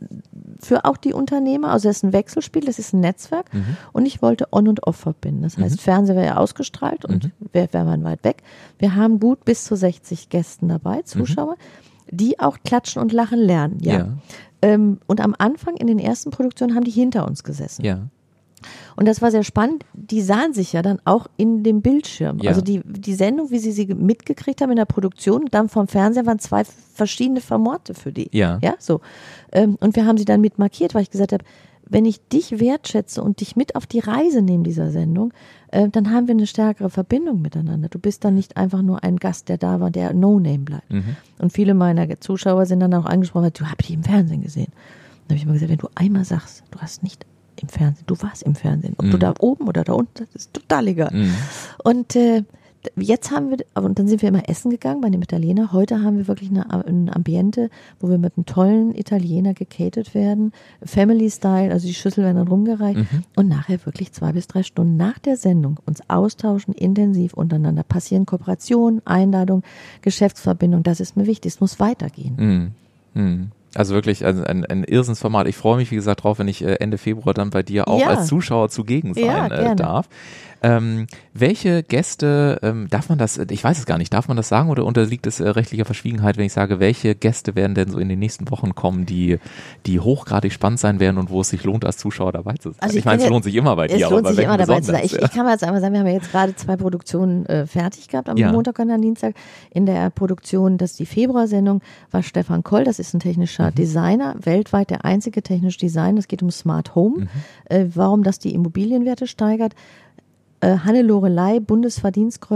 für auch die Unternehmer. Also das ist ein Wechselspiel, das ist ein Netzwerk. Mhm. Und ich wollte On und Off verbinden. Das heißt, Fernsehen wäre ja ausgestrahlt und Mhm. wäre man weit weg. Wir haben gut bis zu 60 Gästen dabei, Mhm. Zuschauer, die auch klatschen und lachen lernen. Ja. Ja. Ähm, und am Anfang in den ersten Produktionen haben die hinter uns gesessen. Ja. Und das war sehr spannend. Die sahen sich ja dann auch in dem Bildschirm. Ja. Also die, die Sendung, wie sie sie mitgekriegt haben in der Produktion, dann vom Fernseher waren zwei verschiedene Formate für die. Ja. Ja, so. Ähm, Und wir haben sie dann mit markiert, weil ich gesagt habe, wenn ich dich wertschätze und dich mit auf die Reise nehme dieser Sendung, äh, dann haben wir eine stärkere Verbindung miteinander. Du bist dann nicht einfach nur ein Gast, der da war, der No-Name bleibt. Mhm. Und viele meiner Zuschauer sind dann auch angesprochen, du hab ich im Fernsehen gesehen. Dann habe ich immer gesagt, wenn du einmal sagst, du hast nicht im Fernsehen, du warst im Fernsehen, ob du Mhm. da oben oder da unten, das ist total egal. Mhm. Und äh, jetzt haben wir, und dann sind wir immer essen gegangen bei dem Italiener. Heute haben wir wirklich eine, ein Ambiente, wo wir mit einem tollen Italiener gecatet werden. Family Style, also die Schüssel werden dann rumgereicht. Mhm. Und nachher wirklich zwei bis drei Stunden nach der Sendung uns austauschen, intensiv untereinander. Passieren Kooperationen, Einladung, Geschäftsverbindung. Das ist mir wichtig. Es muss weitergehen. Mhm. Mhm. Also wirklich also ein, ein Irrsinnsformat. Ich freue mich, wie gesagt, drauf, wenn ich äh, Ende Februar dann bei dir auch Ja. als Zuschauer zugegen sein Ja, äh, darf. Ähm, welche Gäste, ähm, darf man das, ich weiß es gar nicht, darf man das sagen oder unterliegt es äh, rechtlicher Verschwiegenheit, wenn ich sage, welche Gäste werden denn so in den nächsten Wochen kommen, die, die hochgradig spannend sein werden und wo es sich lohnt, als Zuschauer dabei zu sein? Also ich ich meine, es lohnt sich immer bei dir, Es aber lohnt bei sich immer dabei zu sein. Ich, ich kann mal jetzt einmal sagen, wir haben ja jetzt gerade zwei Produktionen äh, fertig gehabt, am Ja. Montag und am Dienstag. In der Produktion, das ist die Februarsendung, war Stefan Koll, das ist ein technischer Mhm. Designer, weltweit der einzige technische Designer. Es geht um Smart Home, Mhm. äh, warum das die Immobilienwerte steigert. Äh, Hanne Lorelei,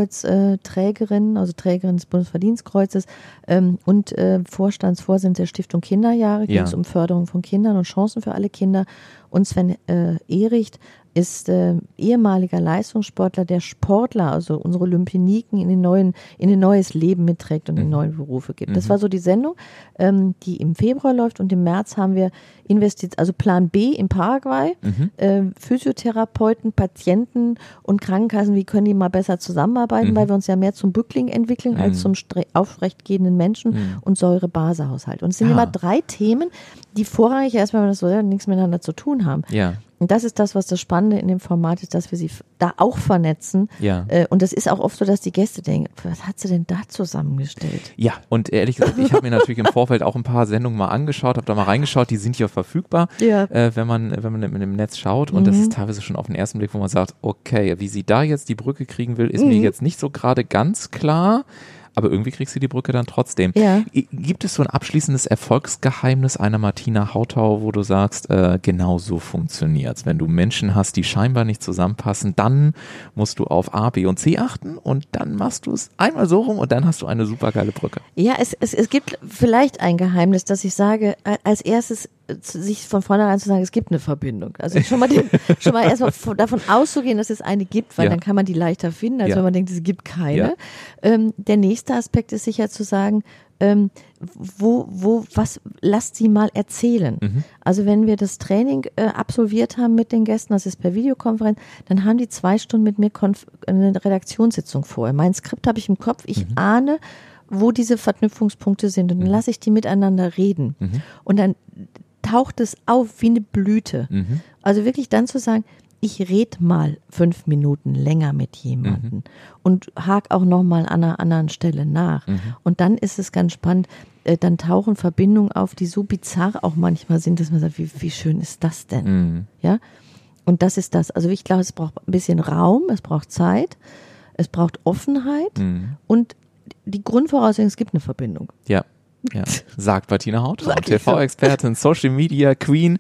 Bundesverdienstkreuz-Trägerin, äh, also Trägerin des Bundesverdienstkreuzes ähm, und äh, Vorstandsvorsitzende der Stiftung Kinderjahre, Ja. ging es um Förderung von Kindern und Chancen für alle Kinder. Und Sven äh, Ehricht, ist äh, ehemaliger Leistungssportler, der Sportler, also unsere Olympioniken in den neuen, in ein neues Leben mitträgt und in Mhm. neue Berufe gibt. Das Mhm. war so die Sendung, ähm, die im Februar läuft und im März haben wir investiert, also Plan B in Paraguay, Mhm. äh, Physiotherapeuten, Patienten und Krankenkassen, wie können die mal besser zusammenarbeiten, Mhm. weil wir uns ja mehr zum Bückling entwickeln als Mhm. zum stre- aufrechtgehenden Menschen Mhm. und Säure-Base-Haushalt. Und es sind Ah. immer drei Themen, die vorrangig erstmal, wenn man das so nichts miteinander zu tun haben. Ja, Und das ist das, was das Spannende in dem Format ist, dass wir sie da auch vernetzen. ja. Äh, Und das ist auch oft so, dass die Gäste denken, was hat sie denn da zusammengestellt? Ja, und ehrlich gesagt, ich habe mir natürlich im Vorfeld auch ein paar Sendungen mal angeschaut, habe da mal reingeschaut, die sind ja verfügbar, Ja. äh, wenn man wenn man im, im Netz schaut und das Mhm. ist teilweise schon auf den ersten Blick, wo man sagt, okay, wie sie da jetzt die Brücke kriegen will, ist mir Mhm. jetzt nicht so gerade ganz klar, aber irgendwie kriegst du die Brücke dann trotzdem. Ja. Gibt es so ein abschließendes Erfolgsgeheimnis einer Martina Hautau, wo du sagst, äh, genau so funktioniert's. Wenn du Menschen hast, die scheinbar nicht zusammenpassen, dann musst du auf A, B und C achten und dann machst du es einmal so rum und dann hast du eine supergeile Brücke. Ja, es, es, es gibt vielleicht ein Geheimnis, dass ich sage, als erstes sich von vornherein zu sagen, es gibt eine Verbindung. Also schon mal, den, <laughs> schon mal erstmal von- davon auszugehen, dass es eine gibt, weil Ja. dann kann man die leichter finden, als Ja. wenn man denkt, es gibt keine. Ähm, der nächste Aspekt ist sicher zu sagen, ähm, wo, wo, was, lasst sie mal erzählen. Mhm. Also wenn wir das Training äh, absolviert haben mit den Gästen, das ist per Videokonferenz, dann haben die zwei Stunden mit mir konf eine Redaktionssitzung vorher. Mein Skript habe ich im Kopf, ich ahne, wo diese Verknüpfungspunkte sind und dann lasse ich die miteinander reden. Mhm. Und dann taucht es auf wie eine Blüte. Mhm. Also wirklich dann zu sagen, ich red mal fünf Minuten länger mit jemandem und hak auch noch mal an einer anderen Stelle nach. Mhm. Und dann ist es ganz spannend, äh, dann tauchen Verbindungen auf, die so bizarr auch manchmal sind, dass man sagt, wie, wie schön ist das denn? Mhm. Ja. Und das ist das. Also ich glaube, es braucht ein bisschen Raum, es braucht Zeit, es braucht Offenheit Mhm. und die Grundvoraussetzung, es gibt eine Verbindung. Ja. Ja, sagt Bettina Haut. <laughs> TV-Expertin, Social Media Queen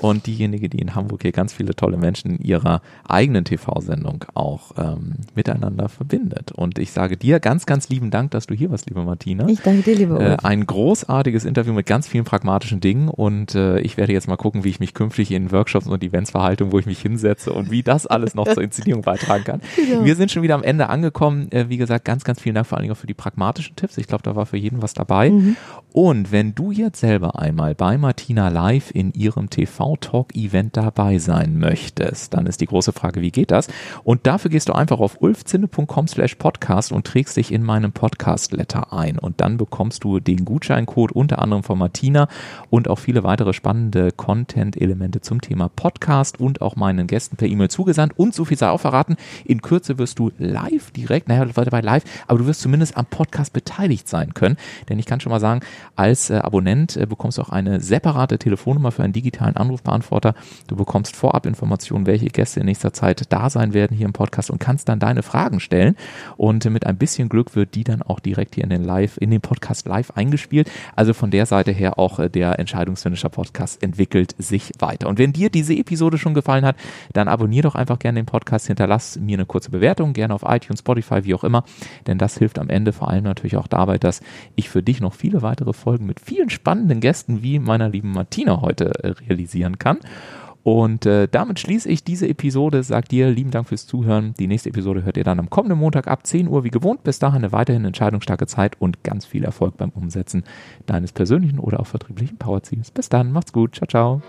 und diejenige, die in Hamburg hier ganz viele tolle Menschen in ihrer eigenen TV-Sendung auch ähm, miteinander verbindet. Und ich sage dir ganz, ganz lieben Dank, dass du hier warst, liebe Martina. Ich danke dir, liebe Äh, ein großartiges Interview mit ganz vielen pragmatischen Dingen und äh, ich werde jetzt mal gucken, wie ich mich künftig in Workshops und Events verhalte, wo ich mich hinsetze und wie das alles noch zur Inszenierung beitragen kann. <laughs> Genau. Wir sind schon wieder am Ende angekommen. Äh, wie gesagt, ganz, ganz vielen Dank vor allen Dingen auch für die pragmatischen Tipps. Ich glaube, da war für jeden was dabei. Mhm. Und wenn du jetzt selber einmal bei Martina Live in ihrem TV-Talk-Event dabei sein möchtest, dann ist die große Frage, wie geht das? Und dafür gehst du einfach auf ulfzinne.com slash podcast und trägst dich in meinem Podcast-Letter ein. Und dann bekommst du den Gutscheincode unter anderem von Martina und auch viele weitere spannende Content-Elemente zum Thema Podcast und auch meinen Gästen per E-Mail zugesandt. Und so viel sei auch verraten, in Kürze wirst du live direkt, naja, weiter bei live, aber du wirst zumindest am Podcast beteiligt sein können. Denn ich kann schon mal sagen, als äh, Abonnent äh, bekommst du auch eine separate Telefonnummer für einen digitalen Anrufbeantworter. Du bekommst vorab Informationen, welche Gäste in nächster Zeit da sein werden hier im Podcast und kannst dann deine Fragen stellen. Und äh, mit ein bisschen Glück wird die dann auch direkt hier in den Live, in den Podcast live eingespielt. Also von der Seite her auch äh, der Entscheidungsfinisher Podcast entwickelt sich weiter. Und wenn dir diese Episode schon gefallen hat, dann abonnier doch einfach gerne den Podcast, hinterlass mir eine kurze Bewertung, gerne auf iTunes, Spotify, wie auch immer, denn das hilft am Ende vor allem natürlich auch dabei, dass ich für dich noch viele weitere Folgen mit vielen spannenden Gästen wie meiner lieben Martina heute äh, realisieren kann. Und äh, damit schließe ich diese Episode. Sag dir lieben Dank fürs Zuhören. Die nächste Episode hört ihr dann am kommenden Montag ab 10 Uhr wie gewohnt. Bis dahin eine weiterhin entscheidungsstarke Zeit und ganz viel Erfolg beim Umsetzen deines persönlichen oder auch vertrieblichen Powerziels. Bis dann, macht's gut. Ciao, ciao.